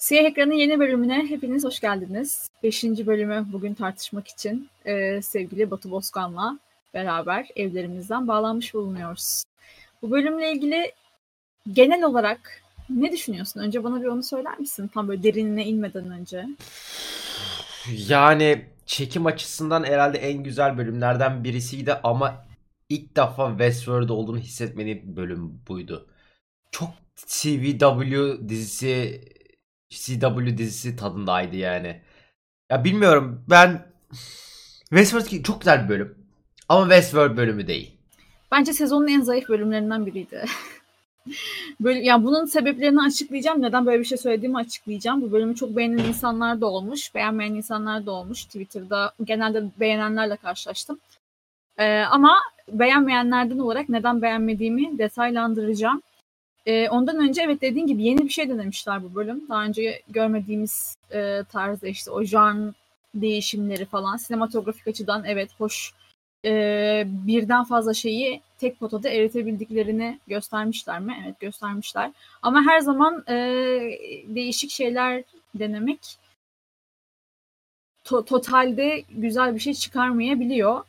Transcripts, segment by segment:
Siyah Ekran'ın yeni bölümüne hepiniz hoş geldiniz. Beşinci bölümü bugün tartışmak için e, sevgili Batu Bozkan'la beraber evlerimizden bağlanmış bulunuyoruz. Bu bölümle ilgili genel olarak ne düşünüyorsun? Önce bana bir onu söyler misin? Tam böyle derinine inmeden önce. Yani çekim açısından herhalde en güzel bölümlerden birisiydi ama ilk defa Westworld olduğunu hissetmediğim bölüm buydu. Çok CW dizisi CW dizisi tadındaydı yani. Ya bilmiyorum ben Westworld çok güzel bir bölüm. Ama Westworld bölümü değil. Bence sezonun en zayıf bölümlerinden biriydi. böyle yani bunun sebeplerini açıklayacağım. Neden böyle bir şey söylediğimi açıklayacağım. Bu bölümü çok beğenen insanlar da olmuş, beğenmeyen insanlar da olmuş. Twitter'da genelde beğenenlerle karşılaştım. Ee, ama beğenmeyenlerden olarak neden beğenmediğimi detaylandıracağım. E, ondan önce evet dediğin gibi yeni bir şey denemişler bu bölüm. Daha önce görmediğimiz e, tarzda işte o jan değişimleri falan sinematografik açıdan evet hoş e, birden fazla şeyi tek potada eritebildiklerini göstermişler mi? Evet göstermişler. Ama her zaman e, değişik şeyler denemek to- totalde güzel bir şey çıkarmayabiliyor.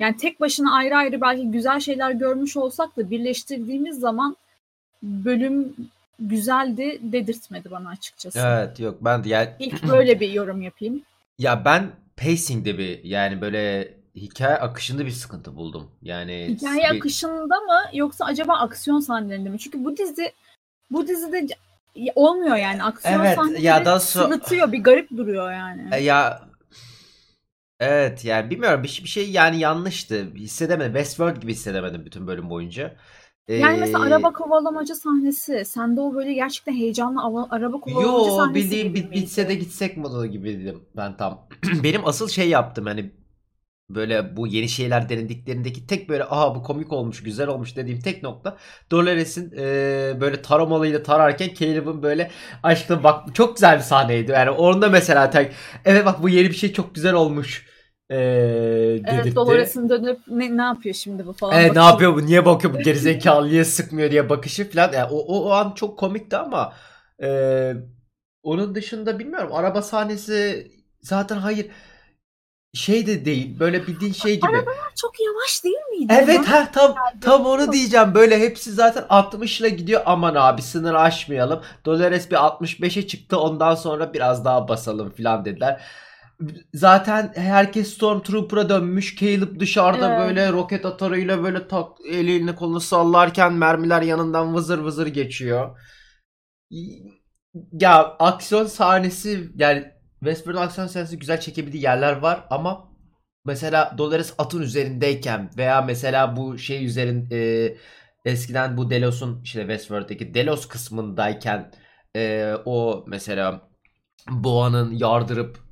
Yani tek başına ayrı ayrı belki güzel şeyler görmüş olsak da birleştirdiğimiz zaman bölüm güzeldi dedirtmedi bana açıkçası. Evet yok ben de yani... İlk böyle bir yorum yapayım. Ya ben pacing'de bir yani böyle hikaye akışında bir sıkıntı buldum. Yani hikaye bir... akışında mı yoksa acaba aksiyon sahnelerinde mi? Çünkü bu dizi bu dizide olmuyor yani aksiyon evet, sahneleri ya da so... sırıtıyor bir garip duruyor yani. E, ya Evet yani bilmiyorum bir, bir şey yani yanlıştı. Hissedemedim. Westworld gibi hissedemedim bütün bölüm boyunca. Yani mesela araba kovalamaca sahnesi. Sende o böyle gerçekten heyecanlı ava- araba kovalamaca Yo sahnesi bildiğim bit, bitse de gitsek modu gibiydim ben tam. Benim asıl şey yaptım hani böyle bu yeni şeyler denediklerindeki tek böyle aha bu komik olmuş güzel olmuş dediğim tek nokta Dolores'in e, böyle taramalıyla tararken Caleb'ın böyle aşkına bak çok güzel bir sahneydi. Yani orada mesela tek evet bak bu yeni bir şey çok güzel olmuş ee, evet Dolores'in dönüp ne, ne yapıyor şimdi bu falan. Evet ne yapıyor bu niye bakıyor bu gerizekalı niye sıkmıyor diye bakışı falan. Yani o, o, o an çok komikti ama e, onun dışında bilmiyorum araba sahnesi zaten hayır şey de değil böyle bildiğin şey gibi. Arabalar çok yavaş değil miydi? Evet ha tam tam onu diyeceğim. Böyle hepsi zaten 60 ile gidiyor. Aman abi sınır aşmayalım. Dolores bir 65'e çıktı. Ondan sonra biraz daha basalım falan dediler. Zaten herkes Stormtrooper'a dönmüş. Caleb dışarıda evet. böyle roket atarıyla böyle tak elini kolunu sallarken mermiler yanından vızır vızır geçiyor. Ya aksiyon sahnesi yani Westworld aksiyon sahnesi güzel çekebildiği yerler var ama mesela Dolores atın üzerindeyken veya mesela bu şey üzerin e, eskiden bu Delos'un işte Westworld'daki Delos kısmındayken e, o mesela Boğa'nın yardırıp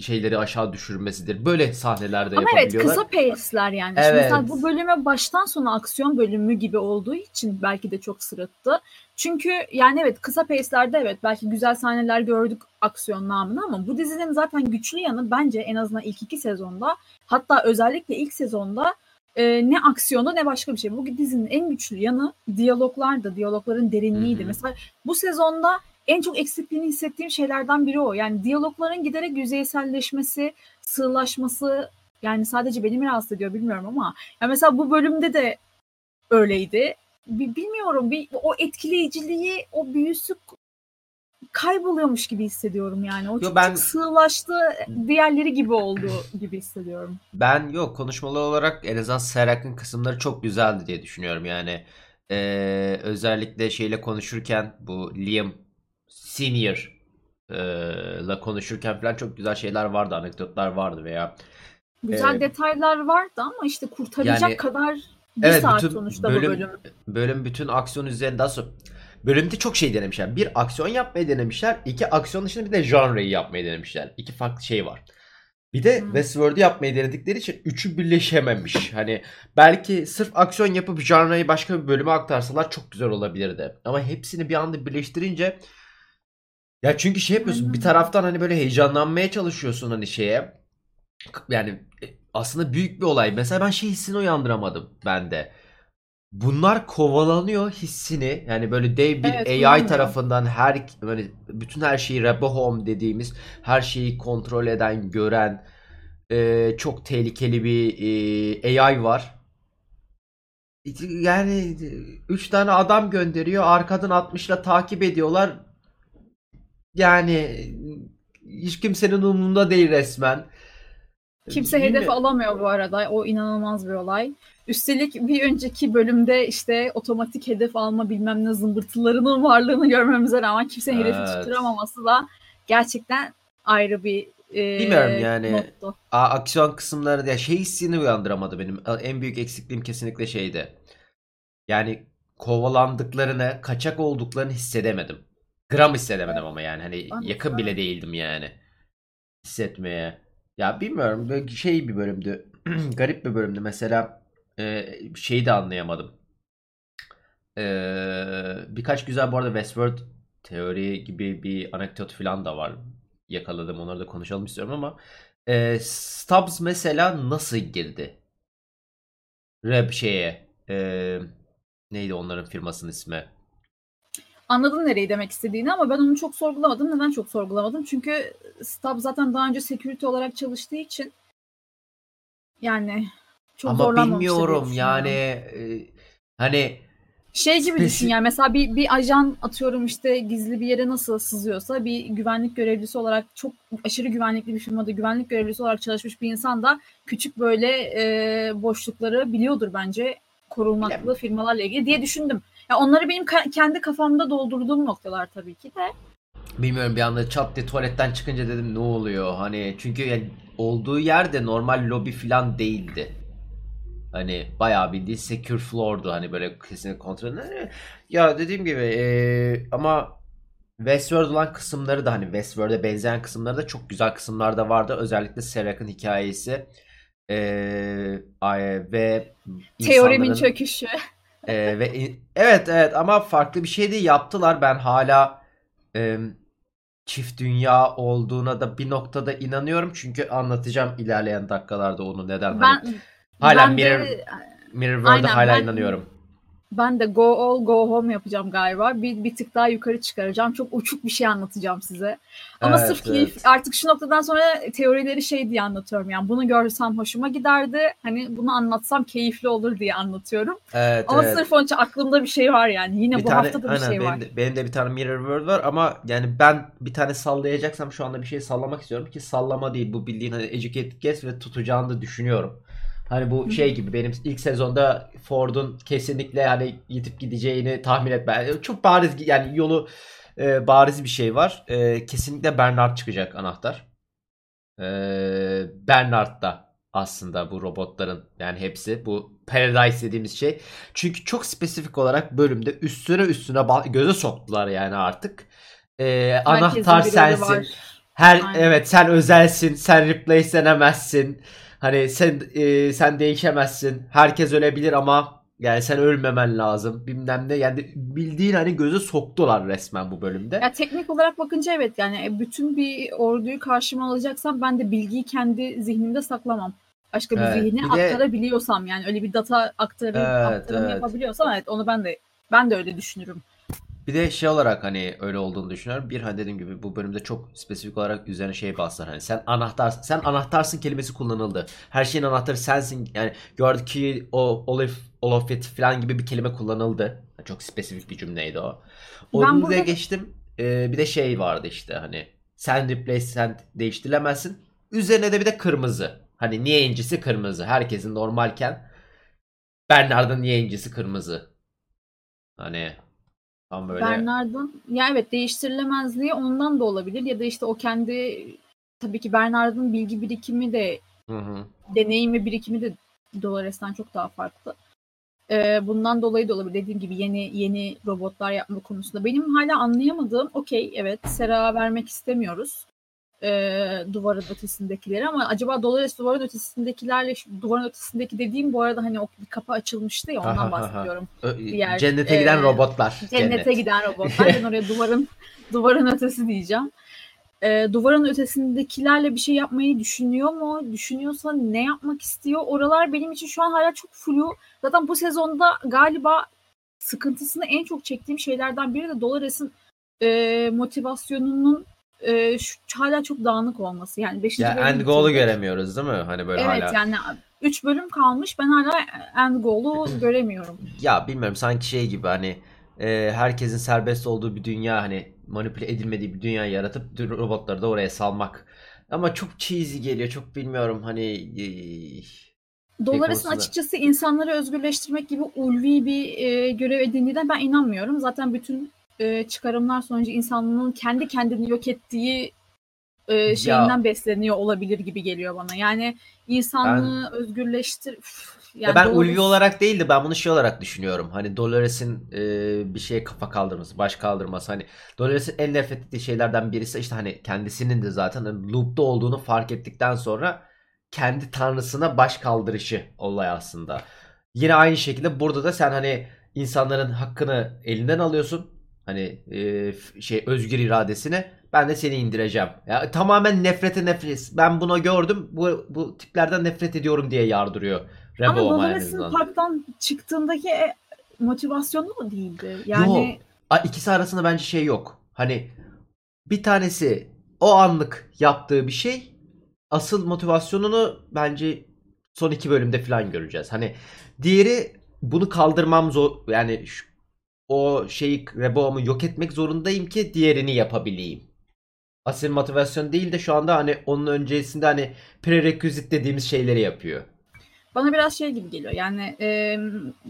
şeyleri aşağı düşürmesidir. Böyle sahnelerde Ama yapabiliyorlar. evet kısa pace'ler yani. Evet. Şimdi mesela bu bölüme baştan sona aksiyon bölümü gibi olduğu için belki de çok sırıttı. Çünkü yani evet kısa pace'lerde evet belki güzel sahneler gördük aksiyon namına ama bu dizinin zaten güçlü yanı bence en azından ilk iki sezonda hatta özellikle ilk sezonda e, ne aksiyonu ne başka bir şey. Bu dizinin en güçlü yanı diyaloglardı. Diyalogların derinliğiydi. Hı-hı. Mesela bu sezonda en çok eksikliğini hissettiğim şeylerden biri o. Yani diyalogların giderek yüzeyselleşmesi, sığlaşması yani sadece beni mi rahatsız ediyor bilmiyorum ama ya mesela bu bölümde de öyleydi. Bilmiyorum bir o etkileyiciliği, o büyüsü kayboluyormuş gibi hissediyorum yani. O Yo, çok, ben, çok sığlaştı, diğerleri gibi oldu gibi hissediyorum. Ben yok konuşmalı olarak en azından Serak'ın kısımları çok güzeldi diye düşünüyorum yani. Ee, özellikle şeyle konuşurken bu Liam senior ile konuşurken falan çok güzel şeyler vardı, anekdotlar vardı veya güzel e, detaylar vardı ama işte kurtaracak yani, kadar bir evet, saat bütün sonuçta bölüm, bu bölüm. Bölüm bütün aksiyon üzerinden sonra bölümde çok şey denemişler. Bir aksiyon yapmayı denemişler. iki aksiyon dışında bir de janreyi yapmayı denemişler. İki farklı şey var. Bir de hmm. Westworld'u yapmayı denedikleri için üçü birleşememiş. Hani belki sırf aksiyon yapıp janreyi başka bir bölüme aktarsalar çok güzel olabilirdi. Ama hepsini bir anda birleştirince ya çünkü şey yapıyorsun bir taraftan hani böyle heyecanlanmaya çalışıyorsun hani şeye. Yani e, aslında büyük bir olay. Mesela ben şey hissini uyandıramadım ben de. bunlar kovalanıyor hissini yani böyle dev bir Evet, AI kullanmıyor. tarafından her böyle bütün her şeyi Rebohom dediğimiz her şeyi kontrol eden gören e, çok tehlikeli bir e, AI var. Yani üç tane adam gönderiyor arkadan 60'la takip ediyorlar. Yani hiç kimsenin umurunda değil resmen. Kimse hedef Bilmiyorum. alamıyor bu arada. O inanılmaz bir olay. Üstelik bir önceki bölümde işte otomatik hedef alma bilmem ne zımbırtılarının varlığını görmemize rağmen kimsenin hedefi Evet. tutturamaması da gerçekten ayrı bir e, Bilmiyorum yani. nottu. A- aksiyon kısımları ya şey hissini uyandıramadı benim. En büyük eksikliğim kesinlikle şeydi. Yani kovalandıklarını, kaçak olduklarını hissedemedim. Gram hissedemedim ama yani hani yakın bile değildim yani hissetmeye. Ya bilmiyorum böyle şey bir bölümdü. Garip bir bölümdü. Mesela e, şeyi de anlayamadım. E, birkaç güzel bu arada Westworld teori gibi bir anekdot falan da var. Yakaladım onları da konuşalım istiyorum ama e, Stubbs mesela nasıl girdi? Rap şeye e, neydi onların firmasının ismi? Anladım nereyi demek istediğini ama ben onu çok sorgulamadım. Neden çok sorgulamadım? Çünkü Stab zaten daha önce security olarak çalıştığı için yani çok Ama bilmiyorum yani e, hani Şey gibi Spesi- düşün yani mesela bir, bir ajan atıyorum işte gizli bir yere nasıl sızıyorsa bir güvenlik görevlisi olarak çok aşırı güvenlikli bir firmada güvenlik görevlisi olarak çalışmış bir insan da küçük böyle e, boşlukları biliyordur bence korunmaklı firmalarla ilgili diye düşündüm. Ya onları benim ka- kendi kafamda doldurduğum noktalar tabii ki de. Bilmiyorum bir anda çat diye tuvaletten çıkınca dedim ne oluyor hani çünkü yani olduğu yerde normal lobi falan değildi. Hani bayağı bildiğin secure floor'du hani böyle kesinlikle kontrol. Ya dediğim gibi eee, ama Westworld olan kısımları da hani Westworld'e benzeyen kısımları da çok güzel kısımlar da vardı. Özellikle Serak'ın hikayesi ay- ve Teorimin insanların- çöküşü. Ee, ve evet evet ama farklı bir şey de yaptılar. Ben hala e, çift dünya olduğuna da bir noktada inanıyorum. Çünkü anlatacağım ilerleyen dakikalarda onu neden hani Ben hala ben Mirror de Mirror World'a hala ben- inanıyorum. Ben de go all go home yapacağım galiba. Bir, bir tık daha yukarı çıkaracağım. Çok uçuk bir şey anlatacağım size. Ama Evet, sırf keyif evet. artık şu noktadan sonra teorileri şey diye anlatıyorum. Yani bunu görsem hoşuma giderdi. Hani bunu anlatsam keyifli olur diye anlatıyorum. Evet, Ama evet. sırf onun için aklımda bir şey var yani. Yine Bir bu tane hafta da bir aynen şey benim var. de, benim de bir tane Mirror World var ama yani ben bir tane sallayacaksam şu anda bir şey sallamak istiyorum ki sallama değil bu bildiğin hani educated guess ve tutacağını da düşünüyorum. Hani bu şey gibi benim ilk sezonda Ford'un kesinlikle hani yitip gideceğini tahmin etme. Çok bariz yani yolu e, bariz bir şey var. E, kesinlikle Bernard çıkacak anahtar. E, Bernard da aslında bu robotların yani hepsi bu Paradise dediğimiz şey. Çünkü çok spesifik olarak bölümde üstüne üstüne göze soktular yani artık. E, anahtar sensin. var. Her Aynen. evet sen özelsin, sen replace'lenemezsin. Hani sen e, sen değişemezsin. Herkes ölebilir ama yani sen ölmemen lazım. Bilmem ne. Yani bildiğin hani göze soktular resmen bu bölümde. Ya teknik olarak bakınca evet yani e, bütün bir orduyu karşıma alacaksam ben de bilgiyi kendi zihnimde saklamam. Başka bir Evet, zihne bir de- aktarabiliyorsam yani öyle bir data aktarı, Evet, aktarım evet. yapabiliyorsam evet onu ben de ben de öyle düşünürüm. Bir de şey olarak hani öyle olduğunu düşünüyorum. Bir hani dediğim gibi bu bölümde çok spesifik olarak üzerine şey bastılar. Hani sen anahtar sen anahtarsın kelimesi kullanıldı. Her şeyin anahtarı sensin. Yani gördük ki o Olaf Olaf it falan gibi bir kelime kullanıldı. Çok spesifik bir cümleydi o. Onu burada- geçtim. Ee, bir de şey vardı işte hani sen replace sen değiştirilemezsin. Üzerine de bir de kırmızı. Hani niye incisi kırmızı? Herkesin normalken Bernard'ın niye incisi kırmızı? Hani tam böyle Bernard'ın ya evet değiştirilemezliği ondan da olabilir ya da işte o kendi tabii ki Bernard'ın bilgi birikimi de Hı hı. deneyim ve birikimi de Dolores'ten çok daha farklı. Ee, bundan dolayı da olabilir. Dediğim gibi yeni yeni robotlar yapma konusunda. Benim hala anlayamadığım okey evet Sera vermek istemiyoruz. Ee, duvarın ötesindekileri ama acaba Dolores duvarın ötesindekilerle duvarın ötesindeki dediğim bu arada hani o bir kapı açılmıştı ya Aha, ondan aha. bahsediyorum. Ö- Diğer, Cennete giden e, robotlar. Cennete Cennet. giden robotlar. Ben oraya duvarın duvarın ötesi diyeceğim. e, duvarın ötesindekilerle bir şey yapmayı düşünüyor mu? Düşünüyorsa ne yapmak istiyor? Oralar benim için şu an hala çok flu. Zaten bu sezonda galiba sıkıntısını en çok çektiğim şeylerden biri de Dolores'in e, motivasyonunun e, şu, hala çok dağınık olması. Yani 5. Ya end goal'u göremiyoruz değil mi? Hani böyle evet, hala. yani 3 bölüm kalmış. Ben hala end goal'u göremiyorum. Ya bilmiyorum sanki şey gibi hani e, herkesin serbest olduğu bir dünya hani manipüle edilmediği bir dünya yaratıp robotları da oraya salmak. Ama çok cheesy geliyor. Çok bilmiyorum hani e, Dolares'in açıkçası insanları özgürleştirmek gibi ulvi bir e, görev edindiğine ben inanmıyorum. Zaten bütün e, çıkarımlar sonucu insanlığın kendi kendini yok ettiği e, şeyinden ya, besleniyor olabilir gibi geliyor bana. Yani insanlığı ben, özgürleştir... yani ya ben Dolores... ulvi olarak değil de ben bunu şey olarak düşünüyorum. Hani Dolores'in e, bir şeye kafa kaldırması, baş kaldırması. Hani Dolores'in en nefret ettiği şeylerden birisi işte hani kendisinin de zaten hani loop'ta olduğunu fark ettikten sonra kendi tanrısına baş kaldırışı olay aslında. Yine aynı şekilde burada da sen hani insanların hakkını elinden alıyorsun. Hani e, şey özgür iradesini ben de seni indireceğim. Ya tamamen nefrete nefret. Ben bunu gördüm. Bu bu tiplerden nefret ediyorum diye yardırıyor. Rebo Ama Dolores'in parktan çıktığındaki e, motivasyonu mu değildi? Yani Yok. İkisi arasında bence şey yok. Hani bir tanesi o anlık yaptığı bir şey asıl motivasyonunu bence son iki bölümde falan göreceğiz. Hani diğeri bunu kaldırmam zor yani şu, o şeyi Reboam'ı yok etmek zorundayım ki diğerini yapabileyim. Asıl motivasyon değil de şu anda hani onun öncesinde hani prerequisite dediğimiz şeyleri yapıyor. Bana biraz şey gibi geliyor. Yani e,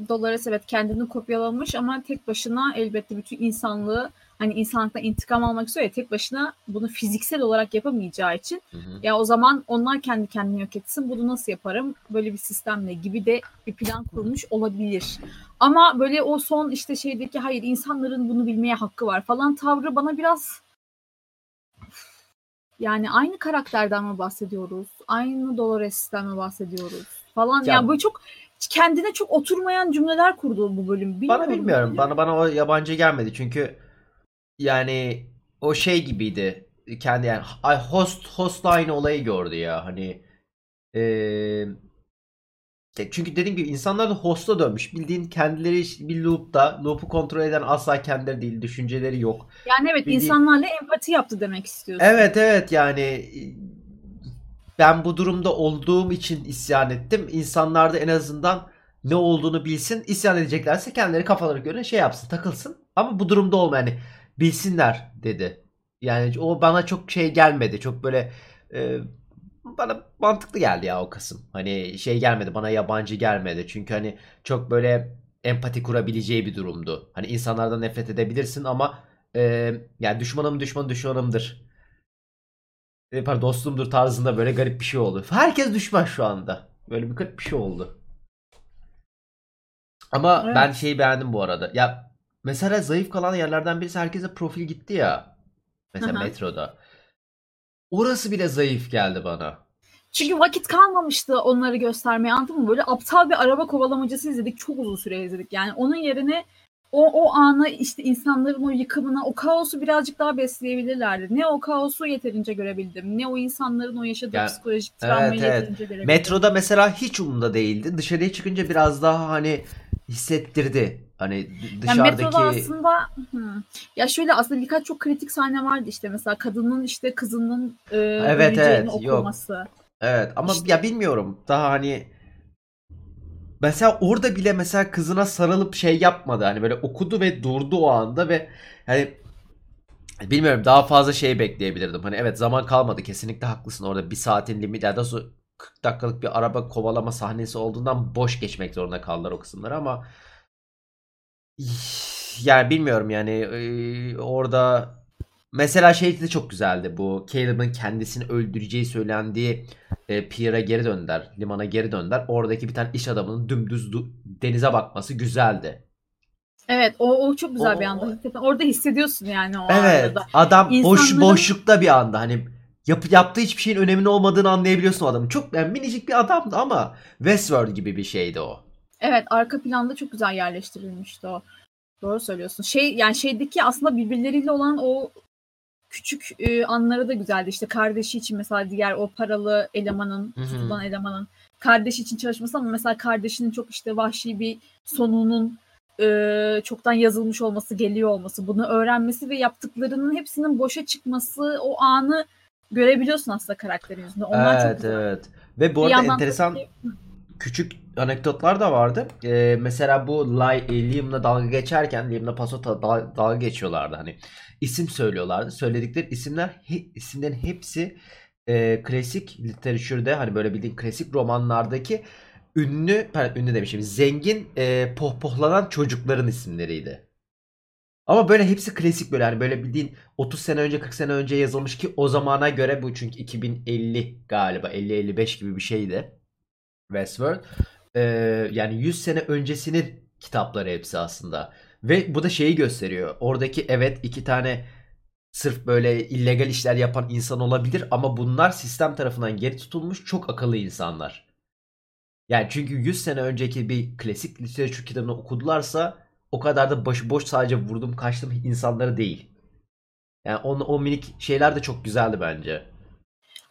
Dolores evet kendini kopyalamış ama tek başına elbette bütün insanlığı hani insanlıktan intikam almak istiyor ya tek başına bunu fiziksel olarak yapamayacağı için hı hı. ya o zaman onlar kendi kendini yok etsin. Bunu nasıl yaparım? Böyle bir sistemle gibi de bir plan kurmuş olabilir. Ama böyle o son işte şeydeki hayır insanların bunu bilmeye hakkı var falan tavrı bana biraz yani aynı karakterden mi bahsediyoruz? Aynı Dolores'ten mi bahsediyoruz? Falan ya, yani böyle çok kendine çok oturmayan cümleler kurdu bu bölüm. Bilmiyorum bana bilmiyorum. Bana bana o yabancı gelmedi. Çünkü yani o şey gibiydi. Kendi yani host hostline olayı gördü ya. Hani eee çünkü dediğim gibi insanlar da host'a dönmüş. Bildiğin kendileri bir loop'ta. Loop'u kontrol eden asla kendileri değil. Düşünceleri yok. Yani evet Bildiğin... insanlarla empati yaptı demek istiyorsun. Evet evet yani ben bu durumda olduğum için isyan ettim. İnsanlar da en azından ne olduğunu bilsin. İsyan edeceklerse kendileri kafaları göre şey yapsın takılsın. Ama bu durumda olma yani bilsinler dedi. Yani o bana çok şey gelmedi. Çok böyle e, bana mantıklı geldi ya o kısım. Hani şey gelmedi bana yabancı gelmedi. Çünkü hani çok böyle empati kurabileceği bir durumdu. Hani insanlardan nefret edebilirsin ama e, yani düşmanım düşman düşmanımdır. E, pardon dostumdur tarzında böyle garip bir şey oldu. Herkes düşman şu anda. Böyle bir garip bir şey oldu. Ama evet. ben şeyi beğendim bu arada. Ya mesela zayıf kalan yerlerden birisi herkese profil gitti ya. Mesela Aha. metroda. Orası bile zayıf geldi bana. Çünkü vakit kalmamıştı onları göstermeye anladın mı? Böyle aptal bir araba kovalamacası izledik. Çok uzun süre izledik. Yani onun yerine o, o anı işte insanların o yıkımına, o kaosu birazcık daha besleyebilirlerdi. Ne o kaosu yeterince görebildim, ne o insanların o yaşadığı yani, psikolojik travmayı evet, evet. yeterince görebildim. Metroda mesela hiç umurumda değildi. Dışarıya çıkınca biraz daha hani hissettirdi. Hani dışarıdaki... Yani metroda aslında hı. ya şöyle aslında birkaç çok kritik sahne vardı işte mesela kadının işte kızının e, evet, evet, okuması. Yok. Evet ama işte... ya bilmiyorum daha hani mesela orada bile mesela kızına sarılıp şey yapmadı. Hani böyle okudu ve durdu o anda ve hani bilmiyorum daha fazla şey bekleyebilirdim. Hani evet zaman kalmadı kesinlikle haklısın orada bir saatin limit ya da 40 dakikalık bir araba kovalama sahnesi olduğundan boş geçmek zorunda kaldılar o kısımları ama yani bilmiyorum yani orada mesela şey de çok güzeldi bu Caleb'ın kendisini öldüreceği söylendiği e, Pierre'a geri döndüler limana geri döndüler oradaki bir tane iş adamının dümdüz denize bakması güzeldi. Evet o, o çok güzel o, bir anda. Orada hissediyorsun yani o evet, arada. Adam İnsanların... boş boşlukta bir anda hani yap, yaptığı hiçbir şeyin önemli olmadığını anlayabiliyorsun o adamın. Çok yani minicik bir adamdı ama Westworld gibi bir şeydi o. Evet arka planda çok güzel yerleştirilmişti o. Doğru söylüyorsun. Şey yani şeydeki aslında birbirleriyle olan o küçük e, anları da güzeldi. İşte kardeşi için mesela diğer o paralı elemanın, tutulan elemanın kardeşi için çalışması ama mesela kardeşinin çok işte vahşi bir sonunun e, çoktan yazılmış olması, geliyor olması, bunu öğrenmesi ve yaptıklarının hepsinin boşa çıkması o anı görebiliyorsun aslında karakterin yüzünde. Onlar evet, çok güzel. evet. Ve bu arada enteresan küçük anekdotlar da vardı. Ee, mesela bu e, Liam'la dalga geçerken Liam'la Paso dalga, dalga geçiyorlardı hani. isim söylüyorlardı. Söyledikleri isimler he, isimlerin hepsi e, klasik literatürde hani böyle bildiğin klasik romanlardaki ünlü, pardon, ünlü demişim. Zengin e, pohpohlanan çocukların isimleriydi. Ama böyle hepsi klasik böyle hani böyle bildiğin 30 sene önce 40 sene önce yazılmış ki o zamana göre bu çünkü 2050 galiba 50-55 gibi bir şeydi Westworld. Ee, yani 100 sene öncesinin kitapları hepsi aslında. Ve bu da şeyi gösteriyor. Oradaki evet iki tane sırf böyle illegal işler yapan insan olabilir ama bunlar sistem tarafından geri tutulmuş çok akıllı insanlar. Yani çünkü 100 sene önceki bir klasik literatür kitabını okudularsa o kadar da başıboş sadece vurdum kaçtım insanları değil. Yani o, o minik şeyler de çok güzeldi bence.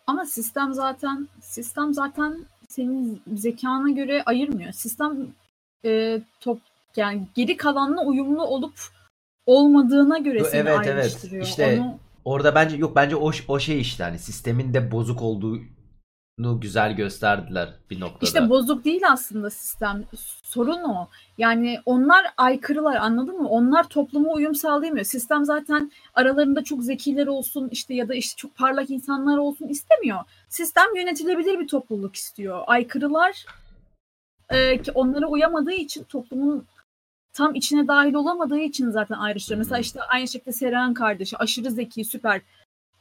Ama sistem zaten sistem zaten senin zekana göre ayırmıyor. Sistem e, top yani geri kalanla uyumlu olup olmadığına göre seni evet, ayrıştırıyor. Evet. İşte Onu... orada bence yok bence o o şey işte hani sistemin de bozuk olduğu güzel gösterdiler bir noktada. İşte bozuk değil aslında sistem. Sorun o. Yani onlar aykırılar anladın mı? Onlar topluma uyum sağlayamıyor. Sistem zaten aralarında çok zekiler olsun işte ya da işte çok parlak insanlar olsun istemiyor. Sistem yönetilebilir bir topluluk istiyor. Aykırılar e, ki onlara uyamadığı için toplumun tam içine dahil olamadığı için zaten ayrışıyor. Mesela işte aynı şekilde Seren kardeşi aşırı zeki, süper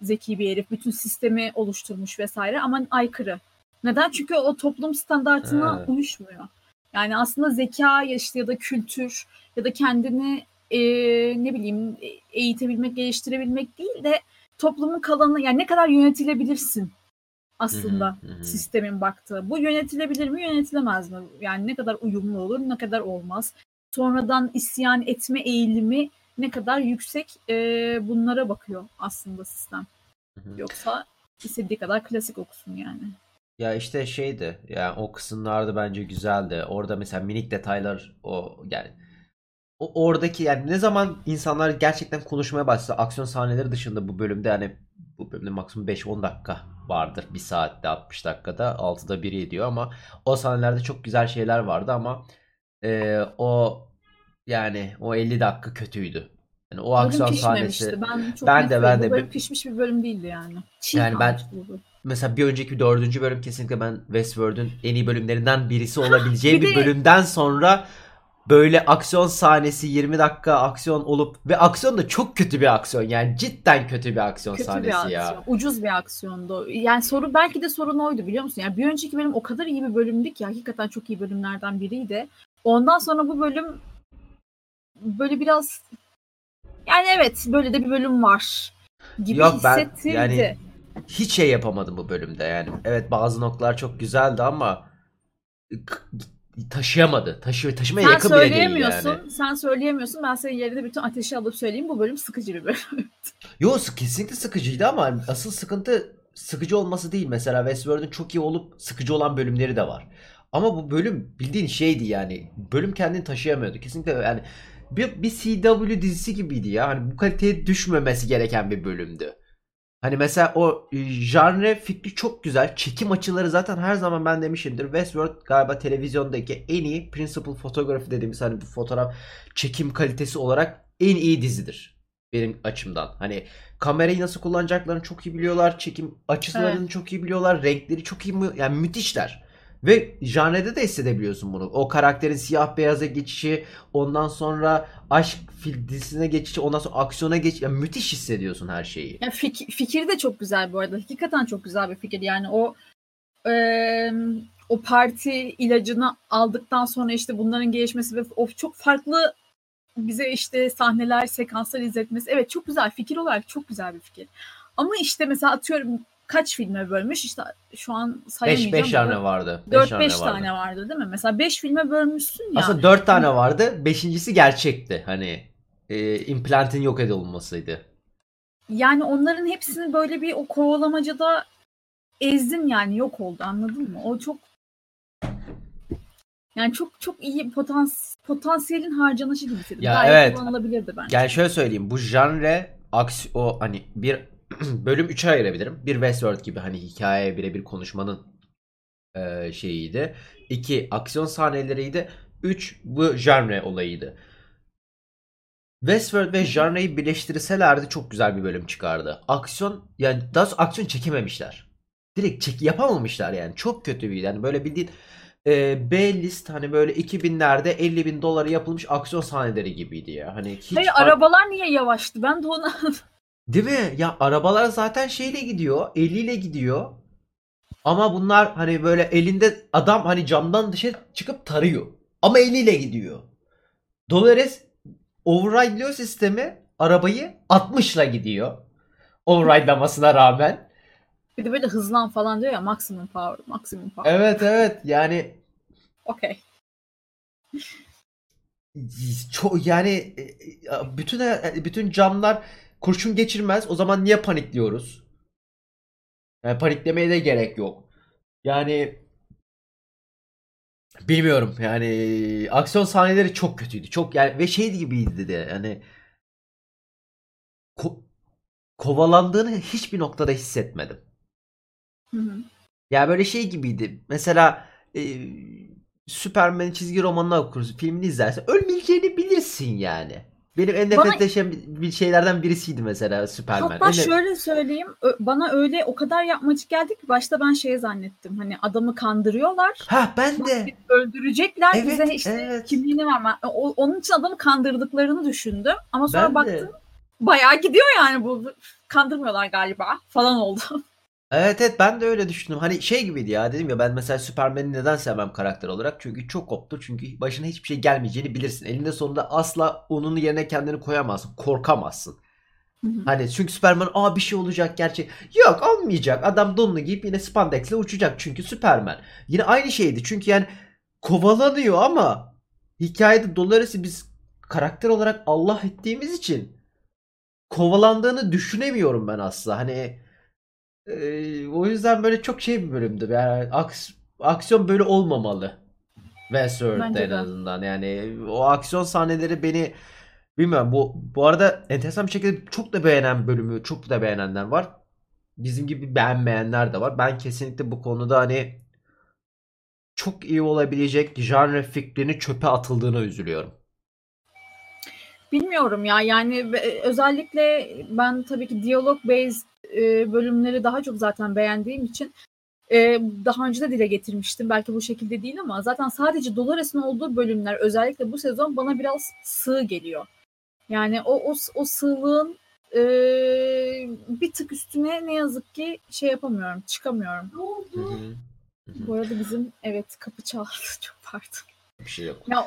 zeki bir herif. Bütün sistemi oluşturmuş vesaire ama aykırı. Neden? Çünkü o toplum standartına evet. uyuşmuyor. Yani aslında zeka işte ya da kültür ya da kendini e, ne bileyim eğitebilmek, geliştirebilmek değil de toplumun kalanı yani ne kadar yönetilebilirsin aslında hı hı. sistemin baktığı. Bu yönetilebilir mi, yönetilemez mi? Yani ne kadar uyumlu olur, ne kadar olmaz. Sonradan isyan etme eğilimi ne kadar yüksek e, bunlara bakıyor aslında sistem. Hı hı. Yoksa istediği kadar klasik okusun yani. Ya işte şeydi yani o kısımlarda bence güzeldi. Orada mesela minik detaylar o yani o oradaki yani ne zaman insanlar gerçekten konuşmaya başladı aksiyon sahneleri dışında bu bölümde yani bu bölümde maksimum 5-10 dakika vardır. Bir saatte 60 dakikada 6'da biri ediyor ama o sahnelerde çok güzel şeyler vardı ama e, o yani o 50 dakika kötüydü. Yani o aksiyon sahnesi. Ben çok ben de ben de böyle pişmiş bir bölüm değildi yani. Çiğ yani ben mesela bir önceki dördüncü bölüm kesinlikle ben Westworld'un en iyi bölümlerinden birisi olabileceği bir, bir de... bölümden sonra böyle aksiyon sahnesi 20 dakika aksiyon olup ve aksiyon da çok kötü bir aksiyon yani cidden kötü bir aksiyon kötü sahnesi bir aksiyon. ya. Ucuz bir aksiyondu. Yani soru belki de sorun oydu biliyor musun? Yani bir önceki bölüm o kadar iyi bir bölümdü ki hakikaten çok iyi bölümlerden biriydi. Ondan sonra bu bölüm böyle biraz yani evet böyle de bir bölüm var gibi Yok, hissettirdi. Ben, yani hiç şey yapamadım bu bölümde yani. Evet bazı noktalar çok güzeldi ama taşıyamadı. Taşı, taşımaya sen yakın bile değil yani. Sen söyleyemiyorsun. Ben senin yerine bütün ateşi alıp söyleyeyim. Bu bölüm sıkıcı bir bölüm. Yok kesinlikle sıkıcıydı ama asıl sıkıntı sıkıcı olması değil. Mesela Westworld'un çok iyi olup sıkıcı olan bölümleri de var. Ama bu bölüm bildiğin şeydi yani. Bölüm kendini taşıyamıyordu. Kesinlikle yani bir, bir CW dizisi gibiydi ya. Hani bu kaliteye düşmemesi gereken bir bölümdü. Hani mesela o e, janre fikri çok güzel. Çekim açıları zaten her zaman ben demişimdir. Westworld galiba televizyondaki en iyi principal photography dediğimiz hani bu fotoğraf çekim kalitesi olarak en iyi dizidir. Benim açımdan. Hani kamerayı nasıl kullanacaklarını çok iyi biliyorlar. Çekim açılarını evet. çok iyi biliyorlar. Renkleri çok iyi yani müthişler. Ve janrede de hissedebiliyorsun bunu. O karakterin siyah beyaza geçişi, ondan sonra aşk dizisine geçişi, ondan sonra aksiyona geç, yani müthiş hissediyorsun her şeyi. Ya fik- fikir de çok güzel bu arada. Hakikaten çok güzel bir fikir. Yani o e, o parti ilacını aldıktan sonra işte bunların gelişmesi ve o çok farklı bize işte sahneler, sekanslar izletmesi. Evet çok güzel fikir olarak çok güzel bir fikir. Ama işte mesela atıyorum kaç filme bölmüş? İşte şu an sayamayacağım. 5 tane vardı. 4-5 tane vardı değil mi? Mesela 5 filme bölmüşsün ya. Aslında 4 tane vardı. Beşincisi gerçekti. Hani e, implantin yok edilmesiydi. yani onların hepsini böyle bir o kovalamacada ezdin yani yok oldu anladın mı? O çok yani çok çok iyi potans potansiyelin harcanışı gibi. Ya Gayet evet. kullanılabilirdi bence. Yani şöyle söyleyeyim bu janre aks o hani bir bölüm 3'e ayırabilirim. Bir Westworld gibi hani hikaye birebir konuşmanın e, şeyiydi. İki aksiyon sahneleriydi. Üç bu janre olayıydı. Westworld ve janreyi birleştirselerdi çok güzel bir bölüm çıkardı. Aksiyon yani daha sonra aksiyon çekememişler. Direkt çek yapamamışlar yani. Çok kötü bir yani böyle bildiğin e, B list hani böyle 2000'lerde 50 bin dolara yapılmış aksiyon sahneleri gibiydi ya. Hani hiç Hayır arabalar niye yavaştı? Ben de onu Değil mi? Ya arabalar zaten şeyle gidiyor. Eliyle gidiyor. Ama bunlar hani böyle elinde adam hani camdan dışarı çıkıp tarıyor. Ama eliyle gidiyor. Dolores override'liyor sistemi. Arabayı 60'la gidiyor. Override'lamasına rağmen. bir de böyle hızlan falan diyor ya maximum power, maximum power. Evet evet yani Okey. çok yani e, bütün bütün camlar kurşun geçirmez. O zaman niye panikliyoruz? Yani paniklemeye de gerek yok. Yani bilmiyorum yani aksiyon sahneleri çok kötüydü. Çok yani ve şey gibiydi de yani ko- kovalandığını hiçbir noktada hissetmedim. Hı hı. Ya böyle şey gibiydi. Mesela e, Superman çizgi romanını okursun, filmini izlersen ölmeyeceğini bilirsin yani. Benim en Bana- nefretleşen bir şeylerden birisiydi mesela Superman. Hatta En nef- şöyle söyleyeyim. ö- Bana öyle o kadar yapmacık geldi ki başta ben şey zannettim. Hani adamı kandırıyorlar. Ha ben de. Öldürecekler Evet, bize işte evet. kimliğini verme. O, onun için adamı kandırdıklarını düşündüm. Ama sonra Ben baktım de. bayağı gidiyor yani bu. Kandırmıyorlar galiba falan oldu. Evet evet ben de öyle düşündüm. Hani şey gibiydi ya dedim ya ben mesela Superman'i neden sevmem karakter olarak? Çünkü çok koptu. Çünkü başına hiçbir şey gelmeyeceğini bilirsin. Elinde sonunda asla onun yerine kendini koyamazsın. Korkamazsın. Hı hı. Hani çünkü Superman aa bir şey olacak gerçek. Yok olmayacak. Adam donunu giyip yine spandexle uçacak. Çünkü Superman. Yine aynı şeydi. Çünkü yani kovalanıyor ama hikayede Dolores'i biz karakter olarak Allah ettiğimiz için kovalandığını düşünemiyorum ben asla. Hani e, o yüzden böyle çok şey bir bölümdü. Yani aks- aksiyon böyle olmamalı. Westworld'da Bence en azından. Yani o aksiyon sahneleri beni bilmiyorum. Bu bu arada enteresan bir şekilde çok da beğenen bölümü, çok da beğenenler var. Bizim gibi beğenmeyenler de var. Ben kesinlikle bu konuda hani çok iyi olabilecek janre fikrini çöpe atıldığına üzülüyorum. Bilmiyorum ya yani özellikle ben tabii ki diyalog based e, bölümleri daha çok zaten beğendiğim için e, daha önce de dile getirmiştim. Belki bu şekilde değil ama zaten sadece Dolores'in olduğu bölümler özellikle bu sezon bana biraz sığ geliyor. Yani o o, o sığlığın e, bir tık üstüne ne yazık ki şey yapamıyorum, çıkamıyorum. Hı hı. Bu arada bizim evet kapı çaldı çok pardon. Bir şey yok. Ya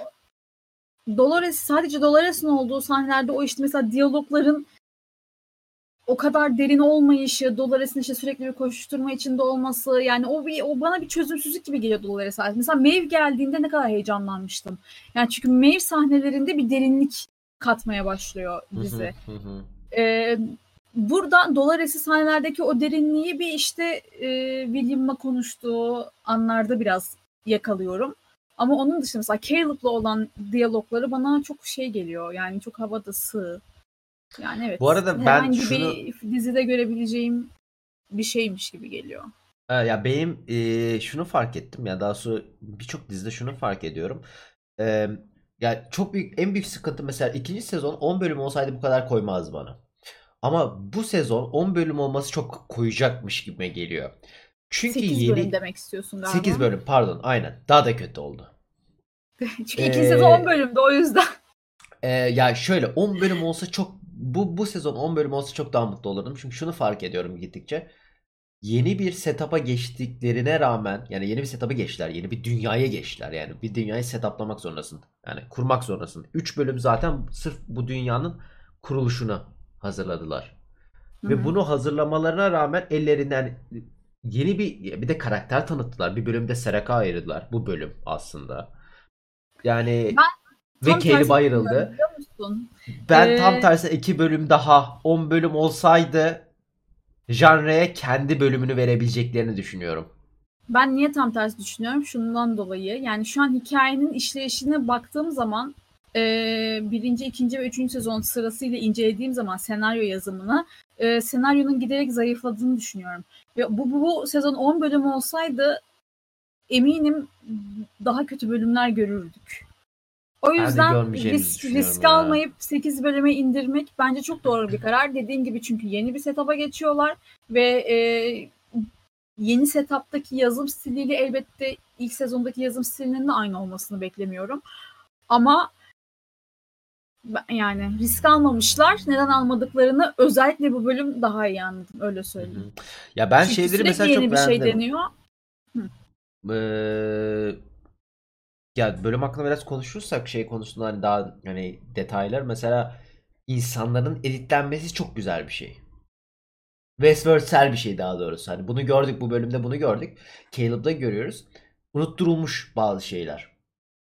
Dolores sadece Dolores'in olduğu sahnelerde o işte mesela diyalogların o kadar derin olmayışı, Dolores'in işte sürekli bir koşuşturma içinde olması yani o bir, o bana bir çözümsüzlük gibi geliyor Dolores'e. Mesela Maeve geldiğinde ne kadar heyecanlanmıştım. Yani çünkü Maeve sahnelerinde bir derinlik katmaya başlıyor hı. Ee, burada Dolores'i sahnelerdeki o derinliği bir işte e, William'la konuştuğu anlarda biraz yakalıyorum. Ama onun dışında mesela Caleb'la olan diyalogları bana çok şey geliyor. Yani çok havada sığ. Yani evet. Bu arada ben herhangi şunu- bir dizide görebileceğim bir şeymiş gibi geliyor. Ya benim eee, şunu fark ettim ya daha sonra birçok dizide şunu fark ediyorum. Eee, ya çok büyük en büyük sıkıntı mesela ikinci sezon 10 bölüm olsaydı bu kadar koymaz bana. Ama bu sezon 10 bölüm olması çok koyacakmış gibime geliyor. Çünkü 8 yeni bölüm demek istiyorsun galiba. 8 bölüm pardon aynen daha da kötü oldu. Çünkü Ee, ikinci sezon 10 bölümde o yüzden. Ee, ya şöyle 10 bölüm olsa çok bu bu sezon 10 bölüm olsa çok daha mutlu olurdum. Çünkü şunu fark ediyorum gittikçe. Yeni bir setup'a geçtiklerine rağmen yani yeni bir setup'a geçtiler. Yeni bir dünyaya geçtiler. Yani bir dünyayı setup'lamak zorundasın. Yani kurmak zorundasın. 3 bölüm zaten sırf bu dünyanın kuruluşunu hazırladılar. Ve Hı hı. bunu hazırlamalarına rağmen ellerinden yeni bir bir de karakter tanıttılar. Bir bölümde Seraka ayırdılar. Bu bölüm aslında. Yani Ve Caleb ayrıldı. Ben ee... tam tersine iki bölüm daha 10 bölüm olsaydı janreye kendi bölümünü verebileceklerini düşünüyorum. Ben niye tam tersi düşünüyorum? Şundan dolayı. Yani şu an hikayenin işleyişine baktığım zaman e, birinci, ikinci ve üçüncü sezon sırasıyla incelediğim zaman senaryo yazımını e, senaryonun giderek zayıfladığını düşünüyorum. Ve bu, bu, bu sezon 10 bölüm olsaydı eminim daha kötü bölümler görürdük. O yüzden risk, risk almayıp 8 bölüme indirmek bence çok doğru bir karar. Dediğim gibi çünkü yeni bir setup'a geçiyorlar ve e, yeni setup'taki yazım stiliyle elbette ilk sezondaki yazım stilinin de aynı olmasını beklemiyorum. Ama yani risk almamışlar. Neden almadıklarını özellikle bu bölüm daha iyi anladım. Öyle söyleyeyim. Ya ben Çünkü şeyleri mesela yeni çok bir şey deniyor. Ee, ya bölüm hakkında biraz konuşursak şey konusunda hani daha hani detaylar mesela insanların editlenmesi çok güzel bir şey. Westworld'sel bir şey daha doğrusu. Hani bunu gördük bu bölümde bunu gördük. Caleb'da görüyoruz. Unutturulmuş bazı şeyler.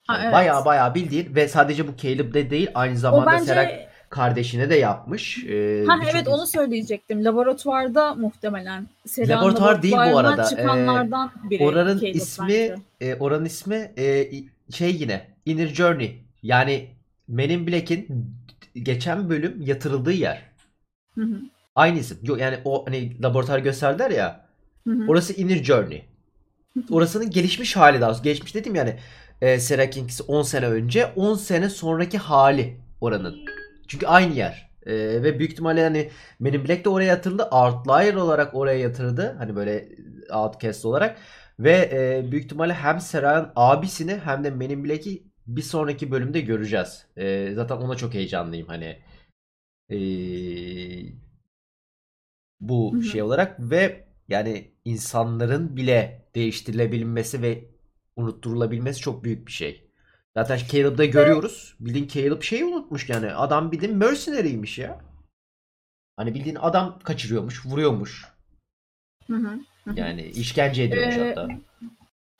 Ha, evet. Baya baya bildiğin ve sadece bu Caleb'de değil aynı zamanda bence... Serak kardeşine de yapmış. Ee, ha evet çok... onu söyleyecektim. Laboratuvarda muhtemelen. Selam Laboratuvar değil bu arada. Çıkanlardan ee, biri. Oranın Caleb ismi e, oranın ismi e, şey yine Inner Journey. Yani Men in Black'in geçen bölüm yatırıldığı yer. Hı hı. Aynı isim. Yani o hani laboratuvar gösterdiler ya. Hı hı. Orası Inner Journey. Orasının gelişmiş hali daha. Geçmiş dedim yani e, Sarah Kings'i 10 sene önce 10 sene sonraki hali oranın. Çünkü aynı yer. E, ve büyük ihtimalle hani benim Black de oraya yatırıldı. Outlier olarak oraya yatırdı. Hani böyle outcast olarak. Ve e, büyük ihtimalle hem Sarah'ın abisini hem de Men in Black'i bir sonraki bölümde göreceğiz. E, zaten ona çok heyecanlıyım hani. E, bu Hı-hı. şey olarak ve yani insanların bile değiştirilebilmesi ve unutturulabilmesi çok büyük bir şey. Zaten Caleb'da görüyoruz. Bildiğin Caleb şeyi unutmuş yani. Adam bildiğin mercenary'ymiş ya. Hani bildiğin adam kaçırıyormuş, vuruyormuş. Hı hı. Yani işkence ediyormuş ee, hatta.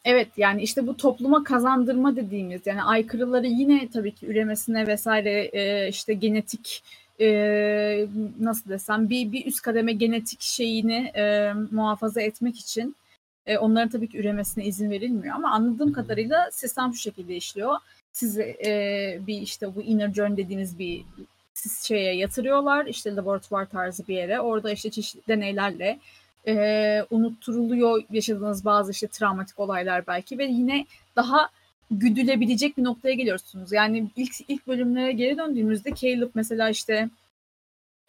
Evet yani işte bu topluma kazandırma dediğimiz yani aykırıları yine tabii ki üremesine vesaire e, işte genetik e, nasıl desem bir, bir üst kademe genetik şeyini e, muhafaza etmek için e, onların tabii ki üremesine izin verilmiyor ama anladığım kadarıyla sistem şu şekilde işliyor. Sizi e, bir işte bu inner journey dediğiniz bir şeye yatırıyorlar işte laboratuvar tarzı bir yere. Orada işte çeşitli deneylerle e, unutturuluyor yaşadığınız bazı işte travmatik olaylar belki ve yine daha güdülebilecek bir noktaya geliyorsunuz. Yani ilk ilk bölümlere geri döndüğümüzde Caleb mesela işte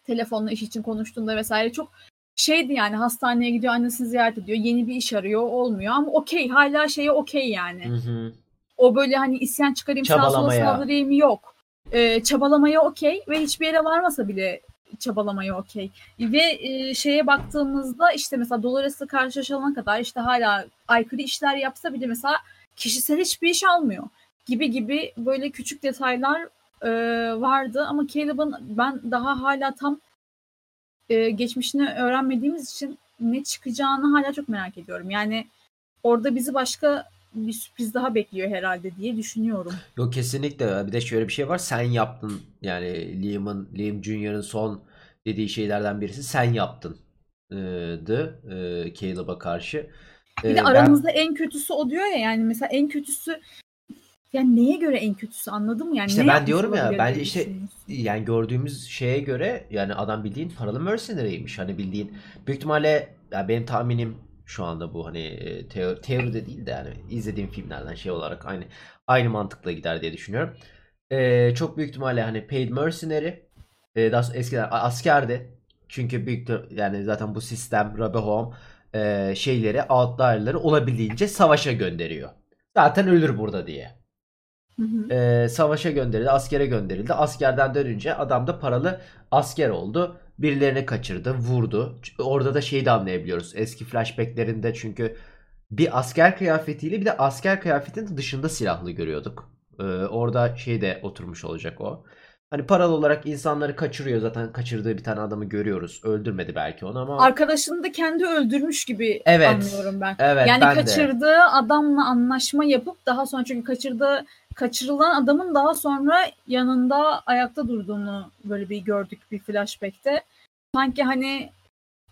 telefonla iş için konuştuğunda vesaire çok şeydi yani hastaneye gidiyor annesini ziyaret ediyor yeni bir iş arıyor olmuyor ama okey hala şeye okey yani. Hı hı. O böyle hani isyan çıkarayım sağa sola saldırayım yok. Ee, çabalamaya okey ve hiçbir yere varmasa bile çabalamaya okey. Ve e, şeye baktığımızda işte mesela Dolores'le karşılaşana kadar işte hala aykırı işler yapsa bile mesela kişisel hiçbir iş almıyor gibi gibi böyle küçük detaylar e, vardı ama Caleb'ın ben daha hala tam e, geçmişini öğrenmediğimiz için ne çıkacağını hala çok merak ediyorum. Yani orada bizi başka bir sürpriz daha bekliyor herhalde diye düşünüyorum. Yok kesinlikle. Bir de şöyle bir şey var. Sen yaptın. Yani Liam'ın Liam Junior'ın son dediği şeylerden birisi sen yaptın. dı e, Caleb'a karşı. Bir de aramızda ben... en kötüsü o diyor ya yani mesela en kötüsü yani neye göre en kötüsü anladın mı? Yani işte ben diyorum ya bence işte yani gördüğümüz şeye göre yani adam bildiğin paralı mercenary'ymiş. Hani bildiğin büyük ihtimalle yani benim tahminim şu anda bu hani e, teori, teori de değil de yani izlediğim filmlerden şey olarak aynı aynı mantıkla gider diye düşünüyorum. Ee, çok büyük ihtimalle hani paid mercenary e, daha eskiden askerdi. Çünkü büyük yani zaten bu sistem Rabehom e, şeyleri outlier'ları olabildiğince savaşa gönderiyor. Zaten ölür burada diye. E, savaşa gönderildi, askere gönderildi. Askerden dönünce adam da paralı asker oldu. Birilerini kaçırdı, vurdu. Orada da şeyi de anlayabiliyoruz. Eski flashbacklerinde çünkü bir asker kıyafetiyle bir de asker kıyafetinin dışında silahlı görüyorduk. Ee, orada şey de oturmuş olacak o. Hani paralı olarak insanları kaçırıyor zaten kaçırdığı bir tane adamı görüyoruz. Öldürmedi belki onu ama. Arkadaşını da kendi öldürmüş gibi evet, anlıyorum ben. Evet, yani ben kaçırdığı de. adamla anlaşma yapıp daha sonra çünkü kaçırdığı kaçırılan adamın daha sonra yanında ayakta durduğunu böyle bir gördük bir flashback'te. Sanki hani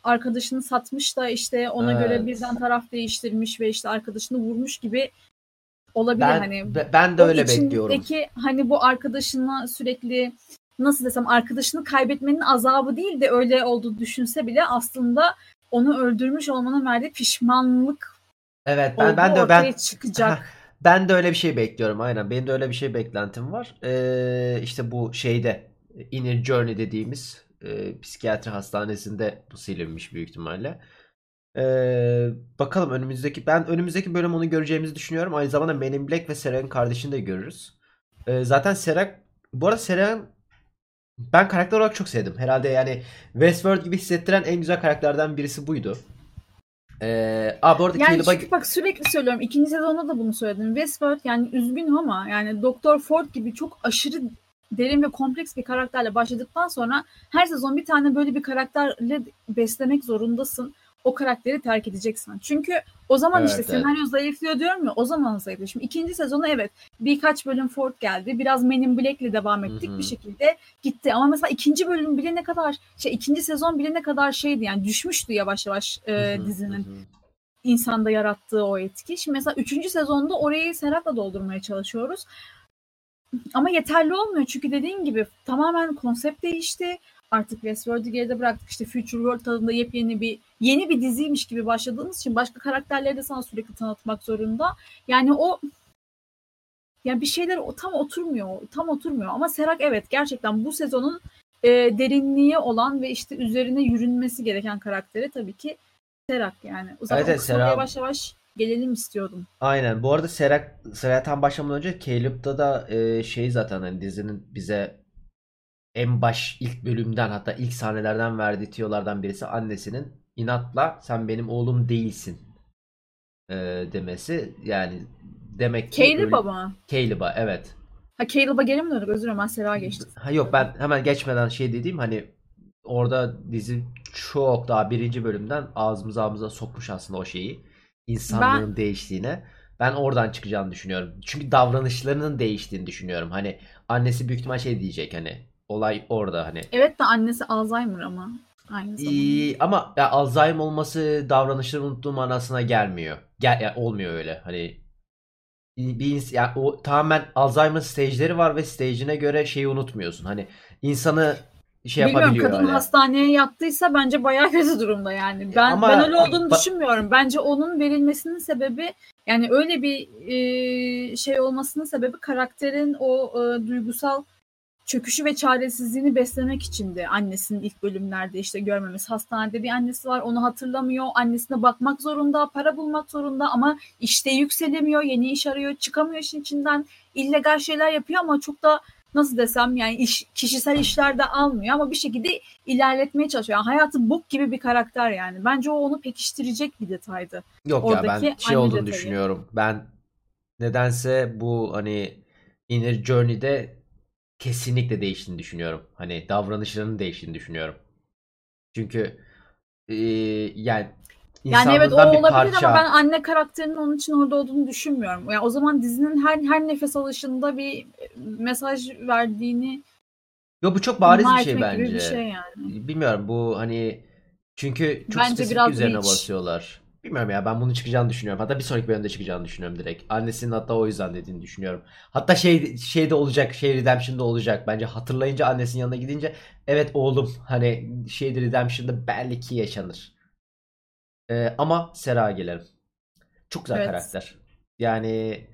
arkadaşını satmış da işte ona evet. göre birden taraf değiştirmiş ve işte arkadaşını vurmuş gibi olabilir ben, hani. Ben de öyle bekliyorum. hani bu arkadaşına sürekli nasıl desem arkadaşını kaybetmenin azabı değil de öyle olduğu düşünse bile aslında onu öldürmüş olmanın verdiği pişmanlık Evet ben ben de ben çıkacak. ben de öyle bir şey bekliyorum aynen. Benim de öyle bir şey beklentim var. Ee, işte bu şeyde Inner Journey dediğimiz e, psikiyatri hastanesinde bu silinmiş büyük ihtimalle. Ee, bakalım önümüzdeki ben önümüzdeki bölüm onu göreceğimizi düşünüyorum. Aynı zamanda Men in Black ve Sera'nın kardeşini de görürüz. Ee, zaten Sera bu arada Sera ben karakter olarak çok sevdim. Herhalde yani Westworld gibi hissettiren en güzel karakterlerden birisi buydu. Ee, aa, bu arada yani çünkü bak sürekli söylüyorum. ikinci sezonda da bunu söyledim. Westworld yani üzgünüm ama yani Doktor Ford gibi çok aşırı derin ve kompleks bir karakterle başladıktan sonra her sezon bir tane böyle bir karakterle beslemek zorundasın o karakteri terk edeceksin. Çünkü o zaman evet, işte evet. senaryo zayıflıyor diyorum ya o zaman zayıflıyor. Şimdi ikinci sezonu evet birkaç bölüm Ford geldi. Biraz Men in Black'le devam ettik Hı-hı. bir şekilde gitti. Ama mesela ikinci bölüm bile ne kadar şey ikinci sezon bile ne kadar şeydi yani düşmüştü yavaş yavaş e, dizinin. Hı-hı insanda yarattığı o etki. Şimdi mesela üçüncü sezonda orayı Serap'la doldurmaya çalışıyoruz. Ama yeterli olmuyor çünkü dediğin gibi tamamen konsept değişti artık Westworld'u geride bıraktık. İşte Future World tadında yepyeni bir yeni bir diziymiş gibi başladığımız için başka karakterleri de sana sürekli tanıtmak zorunda. Yani o yani bir şeyler tam oturmuyor. Tam oturmuyor. Ama Serak evet gerçekten bu sezonun e, derinliği olan ve işte üzerine yürünmesi gereken karakteri tabii ki Serak yani. O zaman evet, Serak... yavaş yavaş gelelim istiyordum. Aynen. Bu arada Serak Serak'tan başlamadan önce Caleb'da da e, şey zaten hani dizinin bize en baş ilk bölümden hatta ilk sahnelerden verdiği tiyolardan birisi annesinin inatla sen benim oğlum değilsin e, demesi. Yani demek ki Caleb'a mı? Caleb'a evet. Ha Caleb'a geri mi döndük? Özür dilerim ben Sera'ya geçtim. Ha yok ben hemen geçmeden şey dediğim hani orada dizi çok daha birinci bölümden ağzımıza ağzımıza sokmuş aslında o şeyi. İnsanlığın ben... değiştiğine. Ben oradan çıkacağını düşünüyorum. Çünkü davranışlarının değiştiğini düşünüyorum. Hani annesi büyük ihtimal şey diyecek hani olay orada hani. Evet de annesi Alzheimer ama. Aynı zamanda. Ee, ama ya Alzheimer olması davranışları unuttuğu manasına gelmiyor. Gel, yani olmuyor öyle. Hani bir yani o tamamen Alzheimer stage'leri var ve stage'ine göre şeyi unutmuyorsun. Hani insanı şey Bilmiyorum, yapabiliyor kadın öyle. hastaneye yattıysa bence bayağı kötü durumda yani. Ben Ama, ben öyle olduğunu ba- düşünmüyorum. Bence onun verilmesinin sebebi yani öyle bir e, şey olmasının sebebi karakterin o e, duygusal çöküşü ve çaresizliğini beslemek içindi annesinin ilk bölümlerde işte görmemiz. Hastanede bir annesi var onu hatırlamıyor. Annesine bakmak zorunda, para bulmak zorunda ama işte yükselemiyor, yeni iş arıyor, çıkamıyor işin içinden. illegal şeyler yapıyor ama çok da nasıl desem yani iş, kişisel işlerde almıyor ama bir şekilde ilerletmeye çalışıyor. Yani hayatı bok gibi bir karakter yani. Bence o onu pekiştirecek bir detaydı. Yok Oradaki ya ben şey olduğunu detayı. düşünüyorum. Ben nedense bu hani Inner Journey'de kesinlikle değiştiğini düşünüyorum. Hani davranışlarının değiştiğini düşünüyorum. Çünkü e, yani yani evet o olabilir parça... ama ben anne karakterinin onun için orada olduğunu düşünmüyorum. Yani o zaman dizinin her her nefes alışında bir mesaj verdiğini Yok bu çok bariz bir şey bence. Bir şey yani. Bilmiyorum bu hani çünkü çok bence spesifik üzerine reach. basıyorlar. Bilmiyorum ya ben bunu çıkacağını düşünüyorum. Hatta bir sonraki bölümde çıkacağını düşünüyorum direkt. Annesinin hatta o yüzden dediğini düşünüyorum. Hatta şey şey de olacak. Şey Redemption'da olacak. Bence hatırlayınca annesinin yanına gidince evet oğlum hani şey Redemption'da belki yaşanır. Ee, ama Sera gelelim. Çok güzel evet. karakter. Yani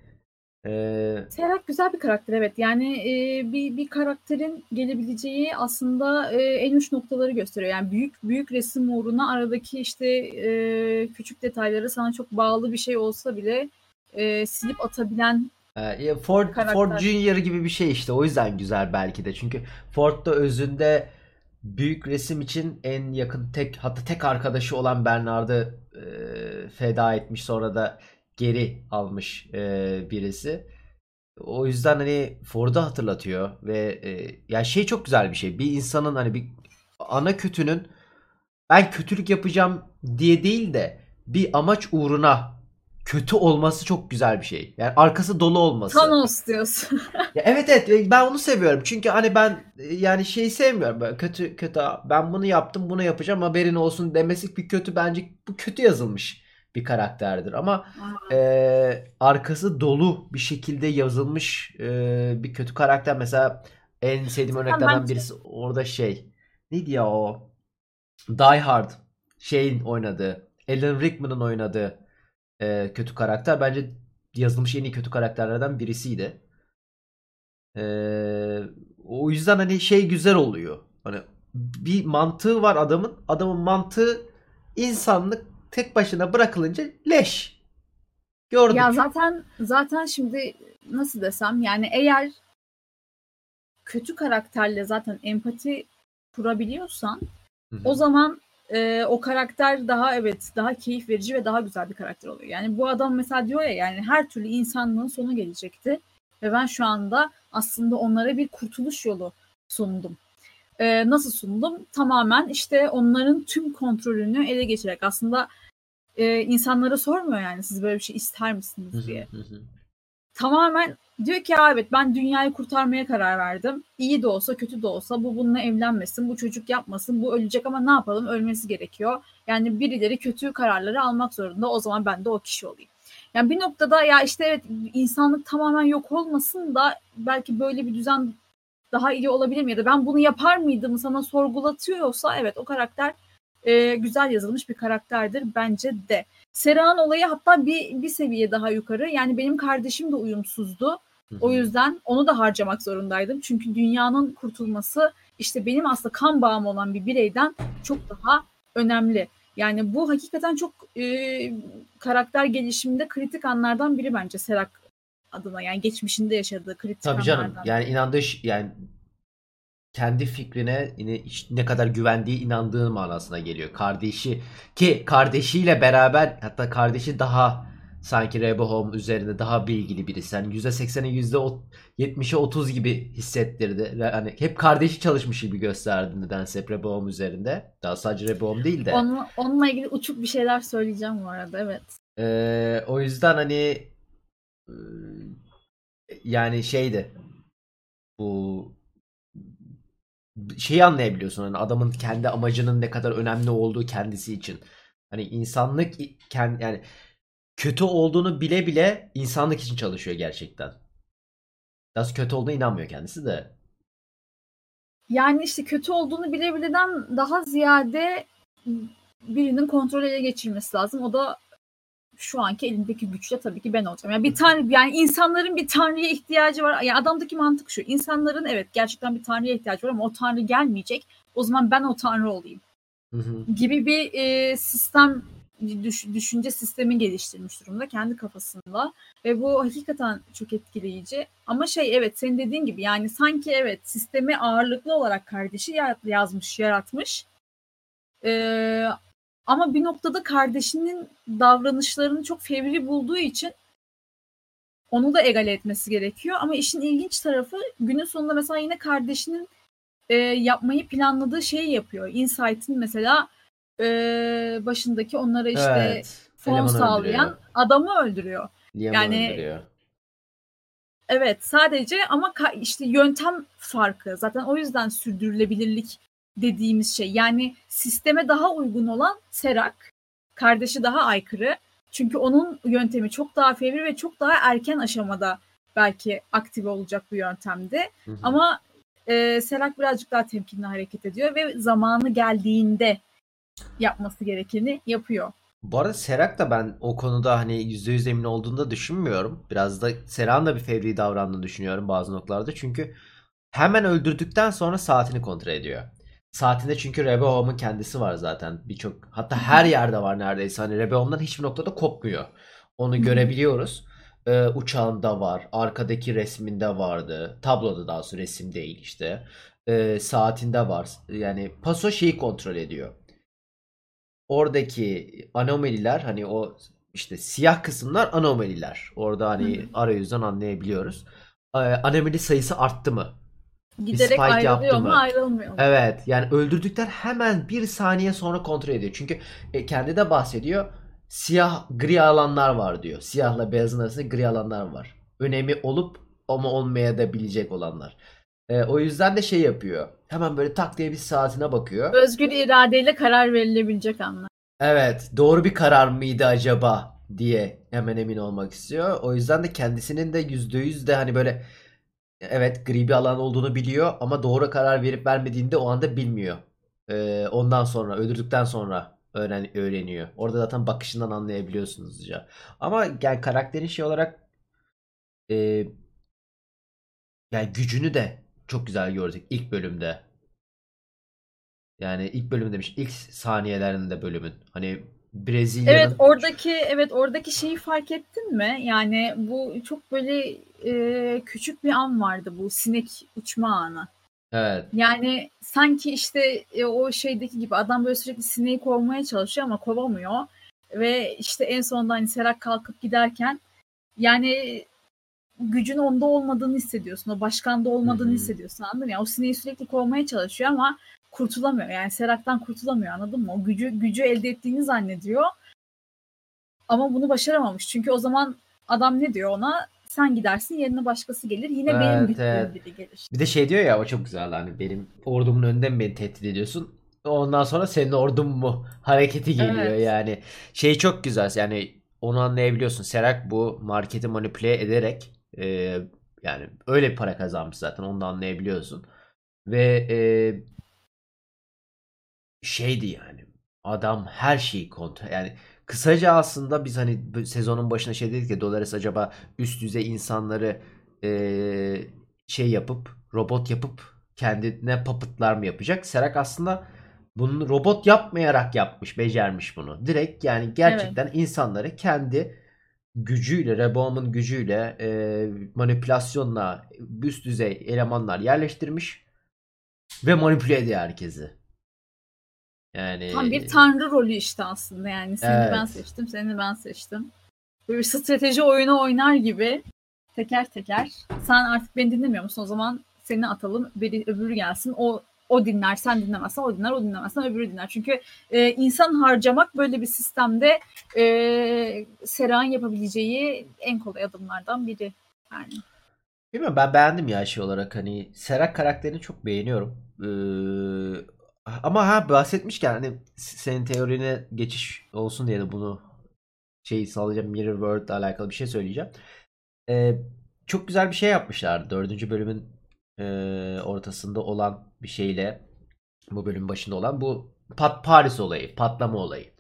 ee... Serhat güzel bir karakter evet. Yani e, bir bir karakterin gelebileceği aslında e, en uç noktaları gösteriyor. Yani büyük büyük resim uğruna aradaki işte e, küçük detayları sana çok bağlı bir şey olsa bile e, silip atabilen ee, Ford karakter. Ford Junior gibi bir şey işte. O yüzden güzel belki de. Çünkü Ford da özünde büyük resim için en yakın tek hatta tek arkadaşı olan Bernard'ı e, feda etmiş sonra da geri almış e, birisi. O yüzden hani Ford'u hatırlatıyor ve e, yani şey çok güzel bir şey. Bir insanın hani bir ana kötünün ben kötülük yapacağım diye değil de bir amaç uğruna kötü olması çok güzel bir şey. Yani arkası dolu olması. Thanos diyorsun. ya evet evet ben onu seviyorum. Çünkü hani ben yani şeyi sevmiyorum. Böyle kötü kötü ben bunu yaptım bunu yapacağım haberin olsun demesi bir kötü bence bu kötü yazılmış bir karakterdir. Ama e, arkası dolu bir şekilde yazılmış e, bir kötü karakter. Mesela en sevdiğim örneklerden birisi orada şey. Neydi ya o? Die Hard. Şeyin oynadığı. Alan Rickman'ın oynadığı e, kötü karakter. Bence yazılmış en iyi kötü karakterlerden birisiydi. E, o yüzden hani şey güzel oluyor. Hani bir mantığı var adamın. Adamın mantığı insanlık tek başına bırakılınca leş. Gördük. Ya zaten zaten şimdi nasıl desem yani eğer kötü karakterle zaten empati kurabiliyorsan Hı-hı. o zaman e, o karakter daha evet daha keyif verici ve daha güzel bir karakter oluyor. Yani bu adam mesela diyor ya yani her türlü insanlığın sonu gelecekti ve ben şu anda aslında onlara bir kurtuluş yolu sundum. E, nasıl sundum? Tamamen işte onların tüm kontrolünü ele geçirerek aslında e, insanlara sormuyor yani siz böyle bir şey ister misiniz diye. Tamamen diyor ki evet ben dünyayı kurtarmaya karar verdim. İyi de olsa kötü de olsa bu bununla evlenmesin, bu çocuk yapmasın, bu ölecek ama ne yapalım ölmesi gerekiyor. Yani birileri kötü kararları almak zorunda o zaman ben de o kişi olayım. Yani bir noktada ya işte evet insanlık tamamen yok olmasın da belki böyle bir düzen daha iyi olabilir mi? Ya da ben bunu yapar mıydım sana sorgulatıyorsa evet o karakter e, güzel yazılmış bir karakterdir bence de. Sera'nın olayı hatta bir, bir seviye daha yukarı. Yani benim kardeşim de uyumsuzdu. O yüzden onu da harcamak zorundaydım. Çünkü dünyanın kurtulması işte benim aslında kan bağım olan bir bireyden çok daha önemli. Yani bu hakikaten çok e, karakter gelişiminde kritik anlardan biri bence Serak adına. Yani geçmişinde yaşadığı kritik Tabii anlardan. canım. Yani inandığı yani kendi fikrine ne kadar güvendiği inandığı manasına geliyor. Kardeşi ki kardeşiyle beraber hatta kardeşi daha sanki Rebohom üzerinde daha bilgili birisi. Yani %80'e %70'e 30 gibi hissettirdi. Yani hep kardeşi çalışmış gibi gösterdi nedense hep Rebohom üzerinde. Daha sadece Rebohom değil de. Onunla, onunla ilgili uçuk bir şeyler söyleyeceğim bu arada evet. Ee, o yüzden hani yani şeydi bu şeyi anlayabiliyorsun hani adamın kendi amacının ne kadar önemli olduğu kendisi için. Hani insanlık kendi yani kötü olduğunu bile bile insanlık için çalışıyor gerçekten. Nasıl kötü olduğuna inanmıyor kendisi de. Yani işte kötü olduğunu bile bileden daha ziyade birinin kontrol ele geçirmesi lazım. O da şu anki elindeki güçle tabii ki ben olacağım. Yani bir tane yani insanların bir tanrıya ihtiyacı var. Yani adamdaki mantık şu. İnsanların evet gerçekten bir tanrıya ihtiyacı var ama o tanrı gelmeyecek. O zaman ben o tanrı olayım. Hı hı. Gibi bir e, sistem düş, düşünce sistemi geliştirmiş durumda kendi kafasında ve bu hakikaten çok etkileyici. Ama şey evet senin dediğin gibi yani sanki evet sistemi ağırlıklı olarak kardeşi yazmış, yaratmış. Ee, ama bir noktada kardeşinin davranışlarını çok fevri bulduğu için onu da egale etmesi gerekiyor. Ama işin ilginç tarafı günün sonunda mesela yine kardeşinin e, yapmayı planladığı şeyi yapıyor. Insight'in mesela e, başındaki onlara işte evet, fon sağlayan öldürüyor. adamı öldürüyor. Liam'ı yani öldürüyor. Evet sadece ama işte yöntem farkı. Zaten o yüzden sürdürülebilirlik dediğimiz şey. Yani sisteme daha uygun olan Serak, kardeşi daha aykırı. Çünkü onun yöntemi çok daha fevri ve çok daha erken aşamada belki aktive olacak bu yöntemde. Hı hı. Ama e, Serak birazcık daha temkinli hareket ediyor ve zamanı geldiğinde yapması gerekeni yapıyor. Bu arada Serak da ben o konuda hani %100 emin olduğunu da düşünmüyorum. Biraz da Serak'ın da bir fevri davrandığını düşünüyorum bazı noktalarda. Çünkü hemen öldürdükten sonra saatini kontrol ediyor. Saatinde çünkü Rebehoam'ın kendisi var zaten. Birçok hatta her yerde var neredeyse. Hani Rebehoam'dan hiçbir noktada kopmuyor. Onu görebiliyoruz. Ee, uçağında var. Arkadaki resminde vardı. Tabloda daha sonra resim değil işte. Ee, saatinde var. Yani paso şeyi kontrol ediyor. Oradaki anomaliler hani o işte siyah kısımlar anomaliler. Orada hani arayüzden anlayabiliyoruz. Ee, anomali sayısı arttı mı? Giderek ayrılıyor mu ayrılmıyor mu? Evet yani öldürdükten hemen bir saniye sonra kontrol ediyor. Çünkü e, kendi de bahsediyor. siyah gri alanlar var diyor. Siyahla beyazın arasında gri alanlar var. Önemi olup ama olmaya da bilecek olanlar. E, o yüzden de şey yapıyor. Hemen böyle tak diye bir saatine bakıyor. Özgür iradeyle karar verilebilecek anlar. Evet, doğru bir karar mıydı acaba diye hemen emin olmak istiyor. O yüzden de kendisinin de %100 de hani böyle evet gri bir alan olduğunu biliyor ama doğru karar verip vermediğinde o anda bilmiyor. Ee, ondan sonra öldürdükten sonra öğren öğreniyor. Orada zaten bakışından anlayabiliyorsunuz hızlıca. Ama yani karakterin şey olarak e, yani gücünü de çok güzel gördük ilk bölümde. Yani ilk bölüm demiş. ilk saniyelerinde bölümün. Hani Brezilya'nın Evet oradaki evet oradaki şeyi fark ettin mi? Yani bu çok böyle e, küçük bir an vardı bu sinek uçma anı. Evet. Yani sanki işte e, o şeydeki gibi adam böyle sürekli sineği kovmaya çalışıyor ama kovamıyor. Ve işte en sonunda hani Serak kalkıp giderken yani gücün onda olmadığını hissediyorsun. O başkanda olmadığını Hı-hı. hissediyorsun anladın mı? Yani o sineği sürekli kovmaya çalışıyor ama kurtulamıyor. Yani Serak'tan kurtulamıyor anladın mı? O gücü gücü elde ettiğini zannediyor. Ama bunu başaramamış. Çünkü o zaman adam ne diyor ona? Sen gidersin yerine başkası gelir. Yine evet, benim güçlüğüm evet. biri gelir. Bir de şey diyor ya o çok güzel hani benim ordumun önünden beni tehdit ediyorsun. Ondan sonra senin ordun mu hareketi geliyor evet. yani. Şey çok güzel yani onu anlayabiliyorsun. Serak bu marketi manipüle ederek e, yani öyle bir para kazanmış zaten onu da anlayabiliyorsun. Ve e, şeydi yani. Adam her şeyi kontrol yani kısaca aslında biz hani sezonun başına şey dedik ya Dolores acaba üst düzey insanları ee, şey yapıp robot yapıp kendine papıtlar mı yapacak? Serak aslında bunu robot yapmayarak yapmış, becermiş bunu. Direkt yani gerçekten evet. insanları kendi gücüyle, Reboam'ın gücüyle, e, manipülasyonla üst düzey elemanlar yerleştirmiş ve manipüle ediyor herkesi. Yani Tam bir tanrı rolü işte aslında yani. Seni evet. ben seçtim, seni ben seçtim. Böyle bir strateji oyunu oynar gibi teker teker. Sen artık beni dinlemiyor musun? O zaman seni atalım, biri, öbürü gelsin. O o dinler, sen dinlemezsen o dinler, o dinlemezsen öbürü dinler. Çünkü e, insan harcamak böyle bir sistemde e, Sera'nın yapabileceği en kolay adımlardan biri. Yani. Bilmiyorum ben beğendim ya şey olarak hani Serak karakterini çok beğeniyorum. Ee, ama ha bahsetmişken hani senin teorine geçiş olsun diye de bunu şey sağlayacağım Mirror World ile alakalı bir şey söyleyeceğim. Ee, çok güzel bir şey yapmışlar. Dördüncü bölümün e, ortasında olan bir şeyle bu bölümün başında olan bu Pat Paris olayı, patlama olayı.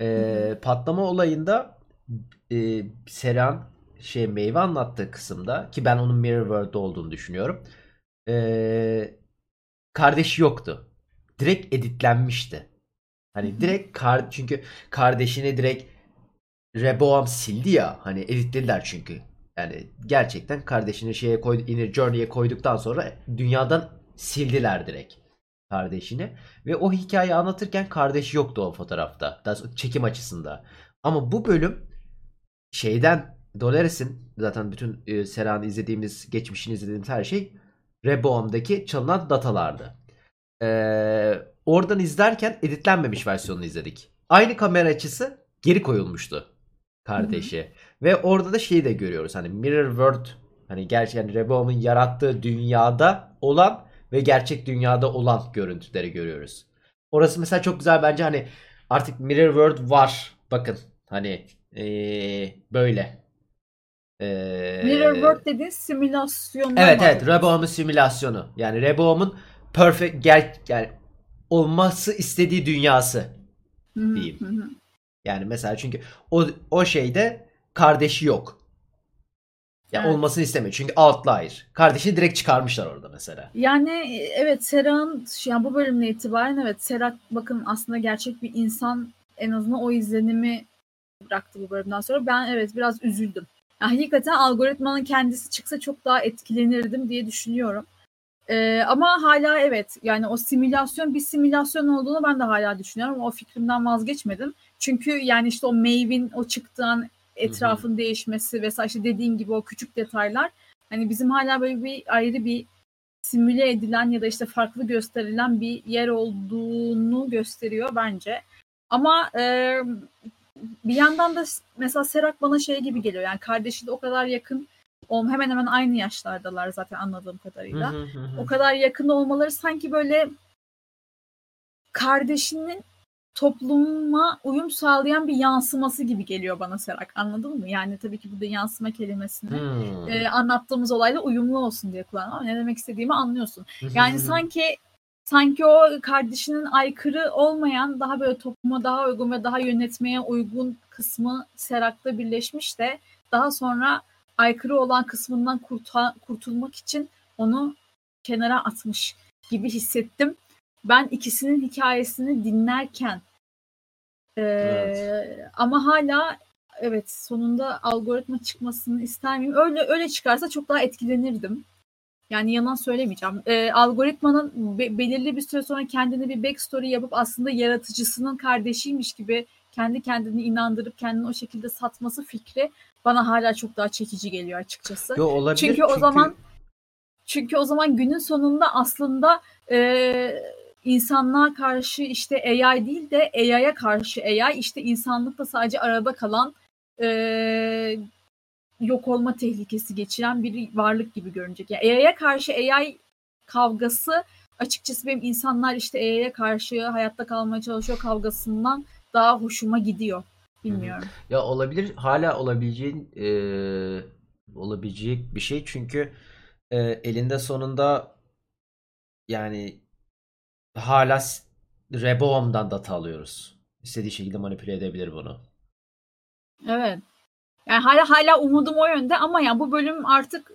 Ee, patlama olayında e, Seran şey meyve anlattığı kısımda ki ben onun Mirror World'da olduğunu düşünüyorum. E, kardeşi yoktu direkt editlenmişti. Hani direkt kar çünkü kardeşini direkt Reboam sildi ya hani editlediler çünkü. Yani gerçekten kardeşini şeye koy, Inner Journey'e koyduktan sonra dünyadan sildiler direkt kardeşini. Ve o hikayeyi anlatırken kardeş yoktu o fotoğrafta. Daha çekim açısında. Ama bu bölüm şeyden Dolores'in zaten bütün e, Sera'nın izlediğimiz, geçmişini izlediğimiz her şey Reboam'daki çalınan datalardı. Ee, oradan izlerken editlenmemiş versiyonunu izledik. Aynı kamera açısı geri koyulmuştu kardeşi. Hı-hı. Ve orada da şeyi de görüyoruz. Hani Mirror World hani gerçekten Reboam'ın yarattığı dünyada olan ve gerçek dünyada olan görüntüleri görüyoruz. Orası mesela çok güzel bence hani artık Mirror World var. Bakın hani ee, böyle. Ee, Mirror World dediğin simülasyon. Evet evet Reboam'ın simülasyonu. Yani Reboam'ın perfect gel yani olması istediği dünyası diyeyim. Yani mesela çünkü o o şeyde kardeşi yok. Ya yani evet. olmasını istemiyor. Çünkü outlier. Kardeşini direkt çıkarmışlar orada mesela. Yani evet Sera'nın yani bu bölümle itibaren evet Sera bakın aslında gerçek bir insan en azından o izlenimi bıraktı bu bölümden sonra. Ben evet biraz üzüldüm. Yani hakikaten algoritmanın kendisi çıksa çok daha etkilenirdim diye düşünüyorum. Ee, ama hala evet yani o simülasyon bir simülasyon olduğunu ben de hala düşünüyorum. O fikrimden vazgeçmedim. Çünkü yani işte o Maeve'in o çıktığı etrafın Hı-hı. değişmesi vesaire işte dediğin gibi o küçük detaylar hani bizim hala böyle bir ayrı bir simüle edilen ya da işte farklı gösterilen bir yer olduğunu gösteriyor bence. Ama e, bir yandan da mesela Serak bana şey gibi geliyor. Yani kardeşi de o kadar yakın hemen hemen aynı yaşlardalar zaten anladığım kadarıyla. o kadar yakın olmaları sanki böyle kardeşinin topluma uyum sağlayan bir yansıması gibi geliyor bana Serak. Anladın mı? Yani tabii ki burada yansıma kelimesini hmm. e, anlattığımız olayla uyumlu olsun diye kullanıyorum. Ama ne demek istediğimi anlıyorsun. Yani sanki sanki o kardeşinin aykırı olmayan daha böyle topluma daha uygun ve daha yönetmeye uygun kısmı Serak'ta birleşmiş de daha sonra aykırı olan kısmından kurta, kurtulmak için onu kenara atmış gibi hissettim. Ben ikisinin hikayesini dinlerken e, evet. ama hala evet sonunda algoritma çıkmasını ister miyim? Öyle öyle çıkarsa çok daha etkilenirdim. Yani yalan söylemeyeceğim. E, algoritmanın be, belirli bir süre sonra kendine bir backstory yapıp aslında yaratıcısının kardeşiymiş gibi kendi kendini inandırıp kendini o şekilde satması fikri bana hala çok daha çekici geliyor açıkçası. Yo, olabilir çünkü, çünkü o zaman çünkü o zaman günün sonunda aslında e, insanlığa karşı işte AI değil de AI'ya karşı AI işte insanlıkla sadece arada kalan e, yok olma tehlikesi geçiren bir varlık gibi görünecek. Yani AI'ya karşı AI kavgası açıkçası benim insanlar işte AI'ya karşı hayatta kalmaya çalışıyor kavgasından daha hoşuma gidiyor. Bilmiyorum. Ya olabilir. Hala olabileceğin e, olabilecek bir şey çünkü e, elinde sonunda yani hala Reboam'dan data alıyoruz. İstediği şekilde manipüle edebilir bunu. Evet. Yani hala hala umudum o yönde ama ya bu bölüm artık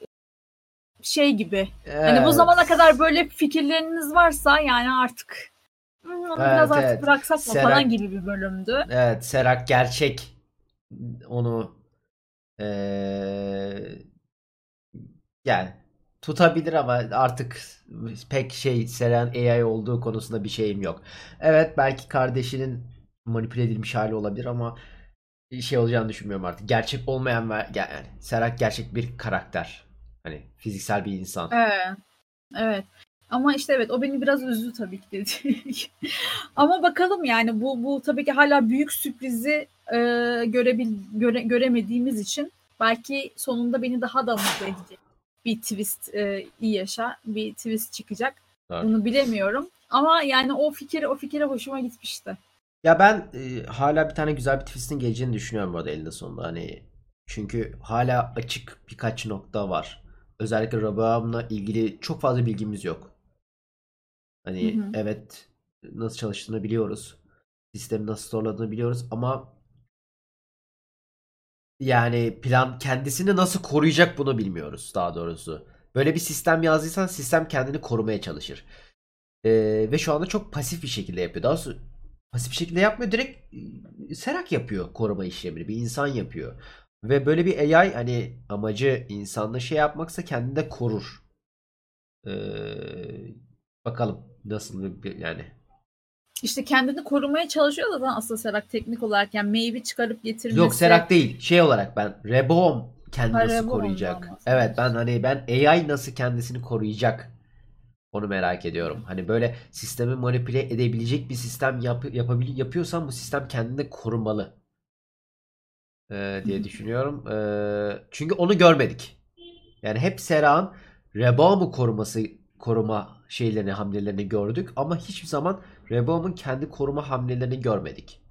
şey gibi. Evet. Hani bu zamana kadar böyle fikirleriniz varsa yani artık onu evet, biraz artık evet. bıraksak mı Serak, falan gibi bir bölümdü. Evet Serak gerçek onu ee, yani tutabilir ama artık pek şey Seren AI olduğu konusunda bir şeyim yok. Evet belki kardeşinin manipüle edilmiş hali olabilir ama şey olacağını düşünmüyorum artık. Gerçek olmayan ve yani Serak gerçek bir karakter. Hani fiziksel bir insan. Evet. Evet. Ama işte evet o beni biraz üzdü tabii ki dedi. Ama bakalım yani bu bu tabii ki hala büyük sürprizi e, görebil göre, göremediğimiz için belki sonunda beni daha da mutlu edecek bir twist e, iyi yaşa bir twist çıkacak. Evet. Bunu bilemiyorum. Ama yani o fikir o fikire hoşuma gitmişti. Ya ben e, hala bir tane güzel bir twist'in geleceğini düşünüyorum burada elinde sonunda. Hani çünkü hala açık birkaç nokta var. Özellikle Rabaam'la ilgili çok fazla bilgimiz yok. Hani hı hı. evet nasıl çalıştığını biliyoruz. Sistemi nasıl zorladığını biliyoruz ama yani plan kendisini nasıl koruyacak bunu bilmiyoruz daha doğrusu. Böyle bir sistem yazdıysan sistem kendini korumaya çalışır. Ee, ve şu anda çok pasif bir şekilde yapıyor. Daha sonra pasif bir şekilde yapmıyor. Direkt Serak yapıyor koruma işlemini. Bir insan yapıyor. Ve böyle bir AI hani amacı insanla şey yapmaksa kendini de korur. Ee, bakalım nasıl bir yani. İşte kendini korumaya çalışıyor da aslında Serak teknik olarak yani meyve çıkarıp getirmesi. Yok Serak değil. Şey olarak ben Reboam kendini ha, nasıl koruyacak? Evet ben hani ben AI nasıl kendisini koruyacak? Onu merak ediyorum. Hani böyle sistemi manipüle edebilecek bir sistem yap yapabil yapıyorsan bu sistem kendini korumalı. Ee, diye düşünüyorum. Ee, çünkü onu görmedik. Yani hep Sera'nın Reboam'u koruması koruma şeylerini, hamlelerini gördük ama hiçbir zaman Reboam'un kendi koruma hamlelerini görmedik.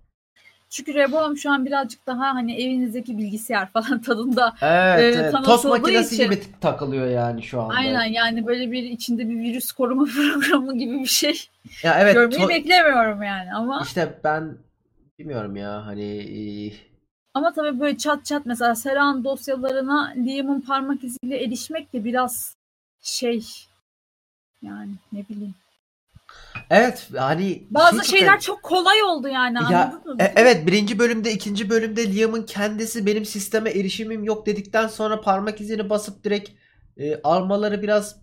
Çünkü Reboam şu an birazcık daha hani evinizdeki bilgisayar falan tadında evet, e, evet. tost makinesi için. gibi takılıyor yani şu anda. Aynen yani böyle bir içinde bir virüs koruma programı gibi bir şey ya evet, görmeyi to- beklemiyorum yani ama. İşte ben bilmiyorum ya hani ama tabii böyle çat çat mesela Serhan dosyalarına Liam'ın parmak iziyle erişmek de biraz şey yani ne bileyim. Evet hani bazı şey şeyler çok kolay oldu yani ya, anladın mı? E, evet birinci bölümde ikinci bölümde Liam'ın kendisi benim sisteme erişimim yok dedikten sonra parmak izini basıp direkt e, almaları biraz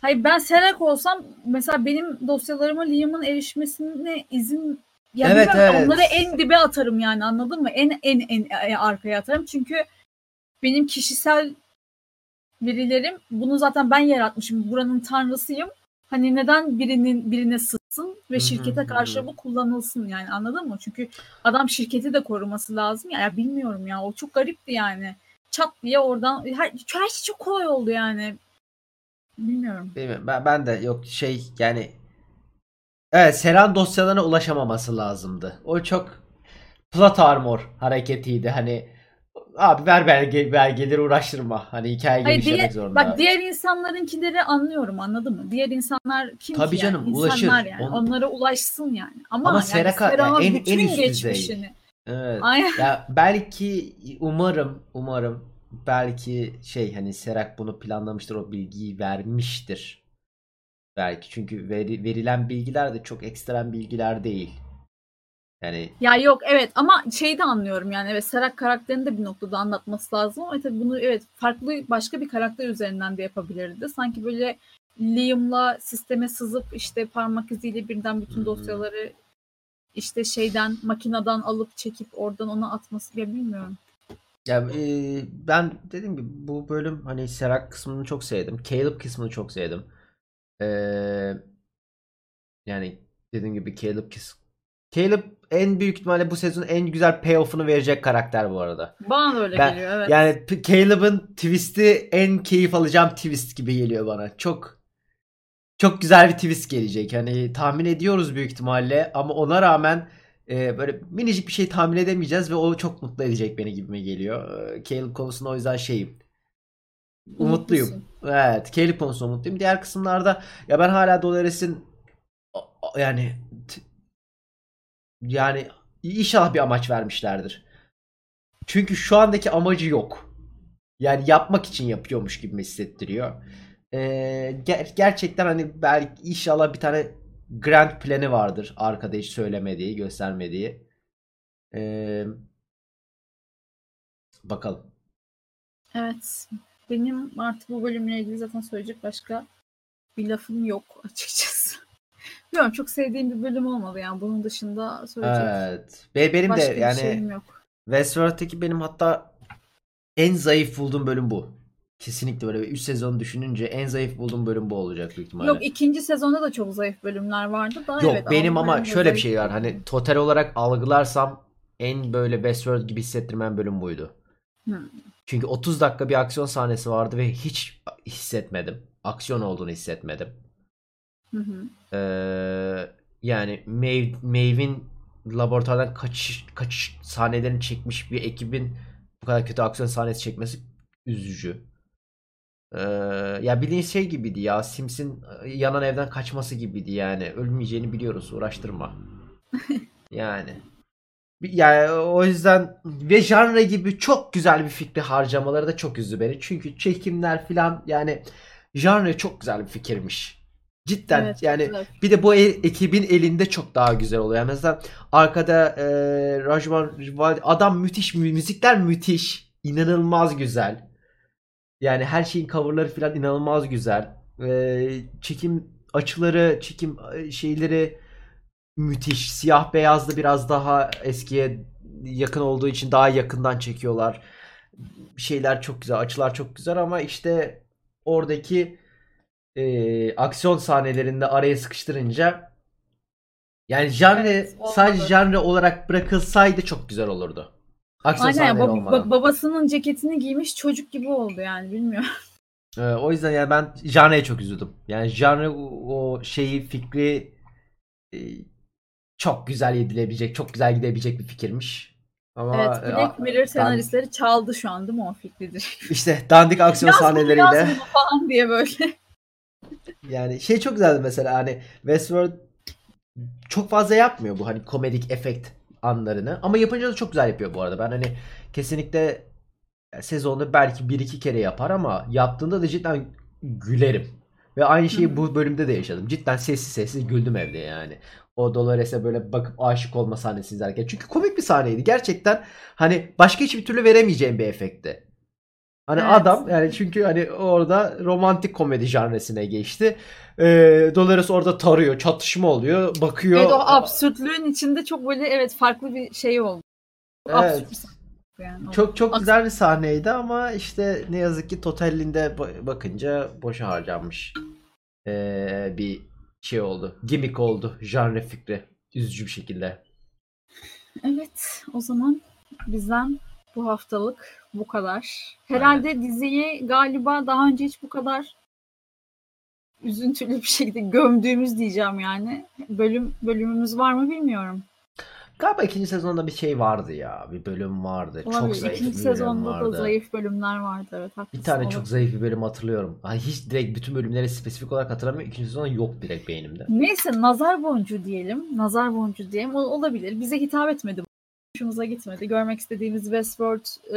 Hayır ben Serak olsam mesela benim dosyalarıma Liam'ın erişmesine izin ya evet, evet. onları en dibe atarım yani anladın mı? En en en arkaya atarım. Çünkü benim kişisel verilerim bunu zaten ben yaratmışım. Buranın tanrısıyım. Hani neden birinin birine sıtsın ve şirkete karşı bu kullanılsın yani anladın mı? Çünkü adam şirketi de koruması lazım ya, ya bilmiyorum ya o çok garipti yani. Çat diye oradan her, her şey çok kolay oldu yani. Bilmiyorum. Bilmiyorum. Ben, ben de yok şey yani Evet Seran dosyalarına ulaşamaması lazımdı. O çok plot armor hareketiydi. Hani abi ver belge, belgeleri uğraştırma. Hani hikaye Hayır, diğer, zorunda. Bak diğer insanlarınkileri anlıyorum anladın mı? Diğer insanlar kim Tabii ki canım yani? ulaşır. Yani. On... Onlara ulaşsın yani. Ama, Ama yani Seraka yani en, en üst geçmişini. düzey. Evet. ya belki umarım umarım belki şey hani Serak bunu planlamıştır o bilgiyi vermiştir. Belki çünkü veri, verilen bilgiler de çok ekstrem bilgiler değil. Yani Ya yok evet ama şeyi de anlıyorum yani evet Serak karakterini de bir noktada anlatması lazım ama tabii bunu evet farklı başka bir karakter üzerinden de yapabilirdi. Sanki böyle Liam'la sisteme sızıp işte parmak iziyle birden bütün dosyaları işte şeyden makineden alıp çekip oradan ona atması ya bilmiyorum. Ya e, ben dedim ki bu bölüm hani Serak kısmını çok sevdim. Caleb kısmını çok sevdim. Ee, yani dediğim gibi Caleb Caleb en büyük ihtimalle bu sezon en güzel payoff'unu verecek karakter bu arada. Bana da öyle ben, geliyor evet. Yani Caleb'ın twist'i en keyif alacağım twist gibi geliyor bana. Çok çok güzel bir twist gelecek. Hani tahmin ediyoruz büyük ihtimalle ama ona rağmen e, böyle minicik bir şey tahmin edemeyeceğiz ve o çok mutlu edecek beni gibime geliyor. E, Caleb konusunda o yüzden şeyim. Umutluyum. Evet, Caleb konusunda umutluyum. Diğer kısımlarda ya ben hala Dolores'in yani yani inşallah bir amaç vermişlerdir. Çünkü şu andaki amacı yok. Yani yapmak için yapıyormuş gibi hissettiriyor. Ee, ger- gerçekten hani belki inşallah bir tane grand planı vardır arkada hiç söylemediği, göstermediği. Ee, bakalım. Evet. Benim artık bu bölümle ilgili zaten söyleyecek başka bir lafım yok açıkçası. Bilmiyorum çok sevdiğim bir bölüm olmadı yani bunun dışında söyleyecek. Evet. Be benim başka de yani şeyim yok. Westworld'taki benim hatta en zayıf bulduğum bölüm bu. Kesinlikle böyle 3 sezonu düşününce en zayıf bulduğum bölüm bu olacak büyük ihtimalle. Yok ikinci sezonda da çok zayıf bölümler vardı da Yok evet, benim ama şöyle bir şey var. Hani total olarak algılarsam en böyle Westworld gibi hissettirmen bölüm buydu. Hmm. Çünkü 30 dakika bir aksiyon sahnesi vardı ve hiç hissetmedim. Aksiyon olduğunu hissetmedim. Hı hı. Ee, yani Maeve, Maeve'in laboratuvardan kaçış, kaçış sahnelerini çekmiş bir ekibin bu kadar kötü aksiyon sahnesi çekmesi üzücü. Ee, ya bildiğin şey gibiydi ya Sims'in e, yanan evden kaçması gibiydi yani. Ölmeyeceğini biliyoruz uğraştırma. yani. Yani o yüzden ve janre gibi çok güzel bir fikri harcamaları da çok üzdü beni. Çünkü çekimler filan yani janre çok güzel bir fikirmiş. Cidden evet, yani güzel. bir de bu e- ekibin elinde çok daha güzel oluyor. Yani mesela arkada e, Rajman adam müthiş müzikler müthiş. inanılmaz güzel. Yani her şeyin coverları falan inanılmaz güzel. E, çekim açıları, çekim e, şeyleri müthiş. Siyah beyazlı biraz daha eskiye yakın olduğu için daha yakından çekiyorlar. Şeyler çok güzel, açılar çok güzel ama işte oradaki e, aksiyon sahnelerinde araya sıkıştırınca yani janre evet, sadece janre olarak bırakılsaydı çok güzel olurdu. Aksiyon Aynen bab- olmadan. babasının ceketini giymiş çocuk gibi oldu yani bilmiyorum. Ee, o yüzden yani ben janreye çok üzüldüm. Yani janre o şeyi fikri e, çok güzel yedilebilecek, çok güzel gidebilecek bir fikirmiş. Ama evet, Black Mirror senaristleri çaldı şu an değil mi o fikridir? İşte dandik aksiyon yaz sahneleriyle. Yaz falan diye böyle. Yani şey çok güzeldi mesela hani Westworld çok fazla yapmıyor bu hani komedik efekt anlarını ama yapınca da çok güzel yapıyor bu arada. Ben hani kesinlikle sezonda belki bir iki kere yapar ama yaptığında da cidden gülerim. Ve aynı şeyi bu bölümde de yaşadım. Cidden sessiz sessiz güldüm evde yani. O Dolores'e böyle bakıp aşık olma sahnesini izlerken. Çünkü komik bir sahneydi. Gerçekten hani başka hiçbir türlü veremeyeceğim bir efekti. Hani evet. adam yani çünkü hani orada romantik komedi janresine geçti. E, Dolores orada tarıyor, çatışma oluyor, bakıyor. Evet o absürtlüğün içinde çok böyle evet farklı bir şey oldu. Evet. Absürt bir yani. Çok çok güzel bir sahneydi ama işte ne yazık ki totalinde bakınca boşa harcanmış. ee, bir şey oldu. Gimmick oldu. Janre fikri. Üzücü bir şekilde. Evet o zaman bizden bu haftalık bu kadar. Herhalde Aynen. diziyi galiba daha önce hiç bu kadar üzüntülü bir şekilde gömdüğümüz diyeceğim yani. Bölüm bölümümüz var mı bilmiyorum. Galiba ikinci sezonda bir şey vardı ya. Bir bölüm vardı. Olabilir. Çok zayıf ikinci bir bölüm sezonda vardı. da zayıf bölümler vardı. Evet, haklısın. Bir tane olabilir. çok zayıf bir bölüm hatırlıyorum. Yani hiç direkt bütün bölümleri spesifik olarak hatırlamıyorum. İkinci sezon yok direkt beynimde. Neyse nazar boncuğu diyelim. Nazar boncuğu diyelim. O, olabilir. Bize hitap etmedi. Hoşumuza gitmedi. Görmek istediğimiz Westworld e,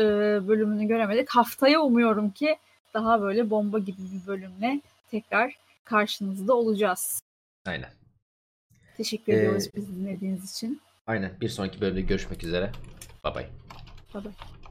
bölümünü göremedik. Haftaya umuyorum ki daha böyle bomba gibi bir bölümle tekrar karşınızda olacağız. Aynen. Teşekkür ee, ediyoruz bizi dinlediğiniz için. Aynen. Bir sonraki bölümde görüşmek üzere. Bye bye. Bye bye.